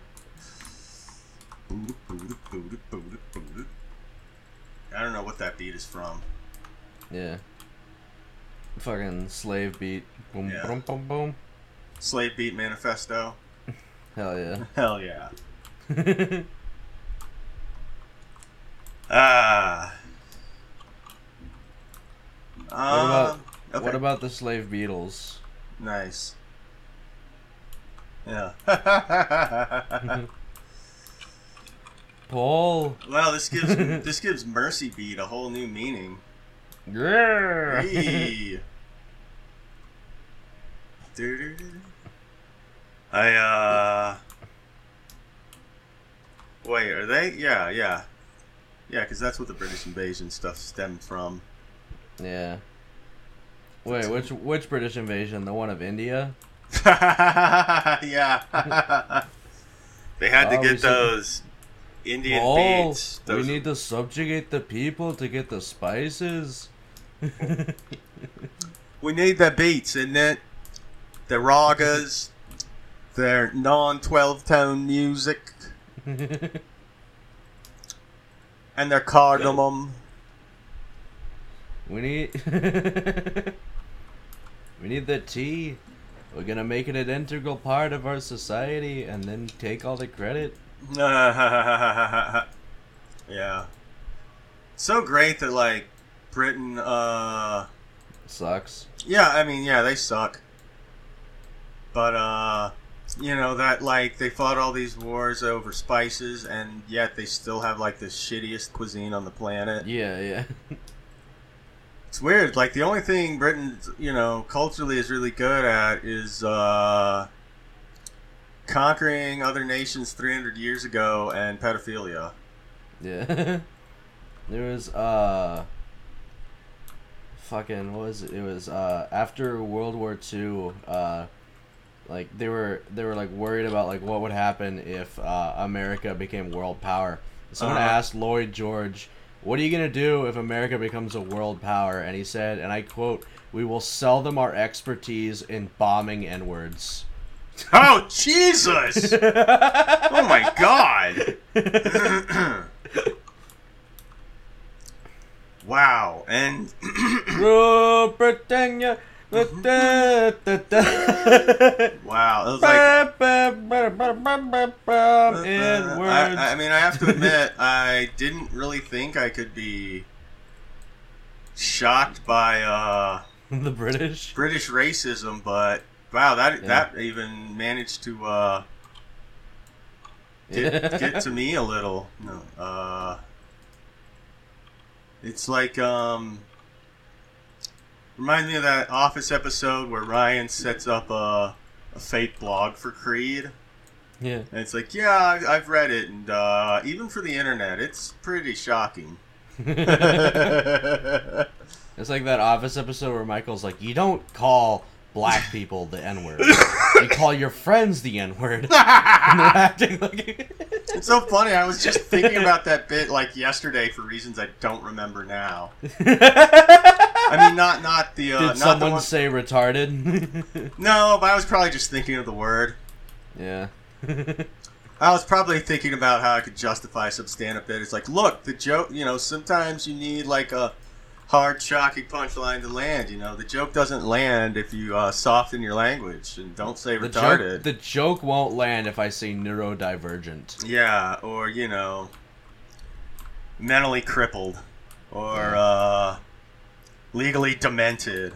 don't know what that beat is from. yeah. Fucking slave beat. Boom, Yeah. boom, boom, boom. Slave beat manifesto. Hell yeah. (laughs) Hell yeah. (laughs) Ah. About- Um, okay. What about the slave beetles? Nice. Yeah. (laughs) (laughs) Paul. Wow, this gives (laughs) this gives Mersey Beat a whole new meaning. Yeah. Hey. I uh. Wait, are they? Yeah, yeah, yeah. Because that's what the British invasion stuff stemmed from. Yeah. Wait, which which British invasion? The one of India? (laughs) yeah. (laughs) they had to Oh, get those Indian oh, beats. we need to subjugate the people to get the spices. (laughs) we need their beats, and it? Their ragas, their non-twelve tone music, and their cardamom. We need (laughs) we need the tea. we're gonna make it an integral part of our society and then take all the credit. (laughs) yeah. So great that like Britain uh Sucks. yeah, I mean, yeah, they suck. But uh you know that like they fought all these wars over spices and yet they still have like the shittiest cuisine on the planet. Yeah, yeah. (laughs) It's weird. Like the only thing Britain, you know, culturally is really good at is uh, conquering other nations 300 years ago and pedophilia. Yeah. (laughs) there was uh fucking what was it? It was uh after World War Two, uh like they were they were like worried about like what would happen if uh, America became world power. Someone Uh-huh. asked Lloyd George, "What are you gonna do if America becomes a world power?" And he said, and I quote, "We will sell them our expertise in bombing n words." Oh Jesus! oh my God! (laughs) wow. And Rule Britannia. Wow, it was like. In words. I, I mean, I have to admit, (laughs) I didn't really think I could be shocked by uh, (laughs) the British. British racism, but wow, that Yeah. that even managed to uh, (laughs) get, get to me a little. No, uh, it's like um, remind me of that Office episode where Ryan sets up a, a fake blog for Creed. yeah. And it's like, yeah, I've read it, and uh, even for the internet, it's pretty shocking. (laughs) It's like that Office episode where Michael's like, "You don't call black people the N word. you call your friends the N word." (laughs) and they're acting like. (laughs) It's so funny. I was just thinking about that bit like yesterday for reasons I don't remember now. (laughs) I mean, not not the uh, not the someone one. say retarded? No, but I was probably just thinking of the word. yeah. I was probably thinking about how I could justify some stand-up bit. It's like, look, the joke. You know, sometimes you need like a hard, shocking punchline to land. You know, the joke doesn't land if you uh, soften your language and don't say The retarded. joke, the joke won't land if I say neurodivergent. Yeah, or you know, mentally crippled, or Yeah. uh, legally demented.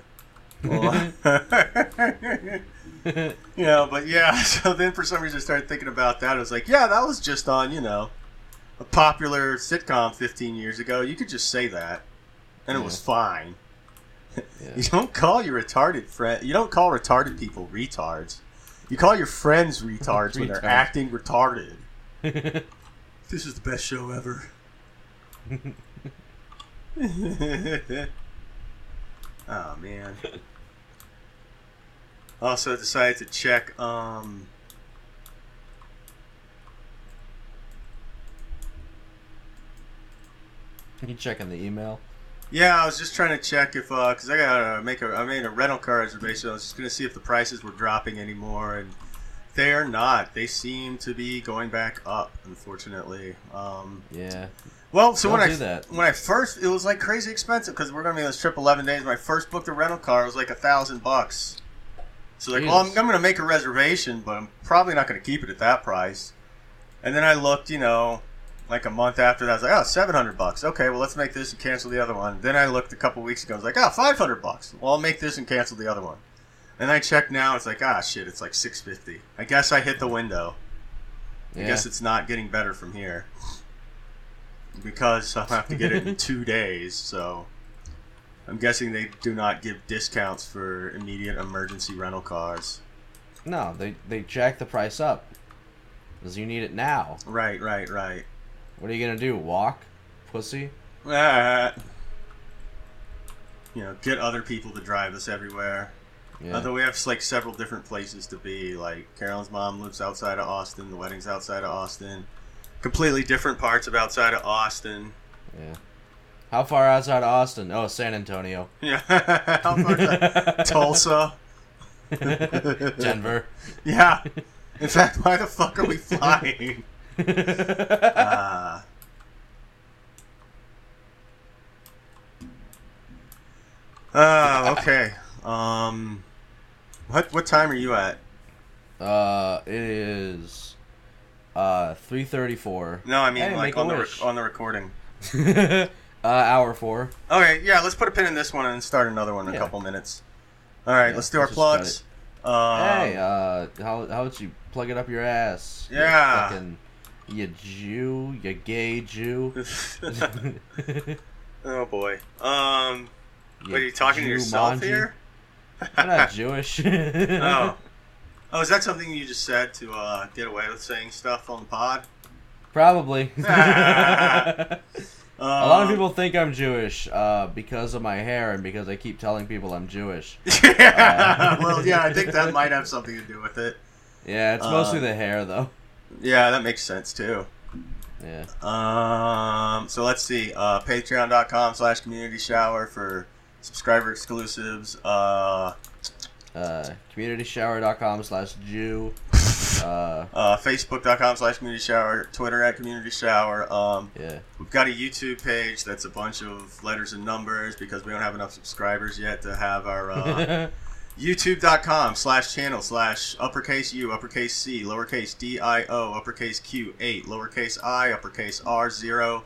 Or (laughs) (laughs) you know, but yeah. (laughs) So then, for some reason, I started thinking about that. I was like, yeah, that was just on you know, a popular sitcom 15 years ago. You could just say that, and it was fine. (laughs) Yeah. You don't call your retarded friend. You don't call retarded people retards. You call your friends retards when they're (laughs) acting retarded. (laughs) This is the best show ever. oh man. Also decided to check um Can you checking the email? Yeah, I was just trying to check if uh cuz I got to make a I made a rental car reservation. I was just going to see if the prices were dropping anymore and they are not. They seem to be going back up, unfortunately. Um Yeah. Well, so Don't when do I that. when I first, it was like crazy expensive because we're gonna be on this trip eleven days. When I first booked a rental car, it was like a thousand bucks. So like, well, I'm, I'm gonna make a reservation, but I'm probably not gonna keep it at that price. And then I looked, you know, like a month after that, I was like, oh, oh, seven hundred bucks. Okay, well, let's make this and cancel the other one. Then I looked a couple weeks ago, I was like, oh, oh, five hundred bucks. Well, I'll make this and cancel the other one. And I checked now, it's like, ah, shit, it's like six fifty. I guess I hit the window. I guess it's not getting better from here. Because I'll have to get it in (laughs) two days, so I'm guessing they do not give discounts for immediate emergency rental cars. No, they they jack the price up. Because you need it now. Right, right, right. What are you gonna do? Walk? Pussy? Ah. You know, get other people to drive us everywhere. Yeah. Although we have like several different places to be. Like Carolyn's mom lives outside of Austin. The wedding's outside of Austin. Completely different parts of outside of Austin. yeah. How far outside of Austin? Oh, San Antonio. (laughs) Yeah, How far? (laughs) Tulsa. Denver. (laughs) Yeah. In fact, why the fuck are we flying? (laughs) Uh, oh, okay. Um, What what time are you at? Uh, it is uh three thirty four. No, I mean Hey, like on the rec- on the recording. (laughs) uh, hour four. Okay, yeah, let's put a pin in this one and start another one in a couple minutes. All right, Yeah, let's do our let's just cut plugs. Um, hey, uh, how how would you plug it up your ass? you Yeah. fucking, you Jew, you gay Jew. (laughs) (laughs) oh boy. Um, you wait, are you talking to yourself manji. here? I'm not (laughs) Jewish. oh. Oh, is that something you just said to uh, get away with saying stuff on the pod? Probably. A Um, lot of people think I'm Jewish uh, because of my hair and because I keep telling people I'm Jewish. yeah. well, yeah, I think that might have something to do with it. Yeah, it's mostly Uh, the hair though. Yeah, that makes sense too. Yeah. Um, so let's see. Uh, Patreon.com slash community shower for subscriber exclusives. Uh, Uh, communityshower.com slash Jew. (laughs) Uh, uh, Facebook.com slash community shower. Twitter at community shower. Um, yeah. we've got a YouTube page that's a bunch of letters and numbers because we don't have enough subscribers yet to have our uh, (laughs) youtube.com slash channel slash uppercase U, uppercase C, lowercase D I O, uppercase Q 8, lowercase I, uppercase R 0,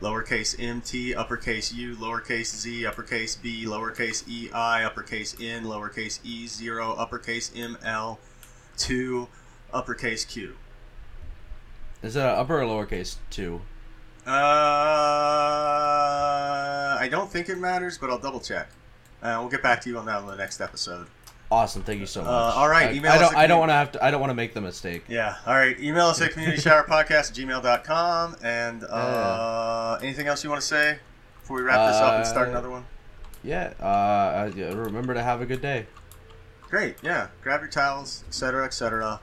lowercase MT, uppercase U, lowercase Z, uppercase B, lowercase E I, uppercase N, lowercase E 0, uppercase ML 2, uppercase Q. Is that upper or lowercase two? Uh, I don't think it matters, but I'll double check. Uh, we'll get back to you on that on the next episode. Awesome. Thank you so much. Uh, all right, I, email I us don't. at I don't want to have to. I don't want to make the mistake. Yeah. All right. Email us at communityshowerpodcast at gmail.com. And uh, anything else you want to say before we wrap this up and start Uh, another one? Yeah. Uh, uh, yeah, remember to have a good day. Great. Yeah. Grab your towels, etc., etc.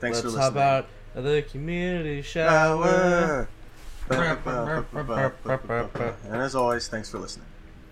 Thanks Let's for how listening. about the community. Shower. (laughs) and as always, thanks for listening.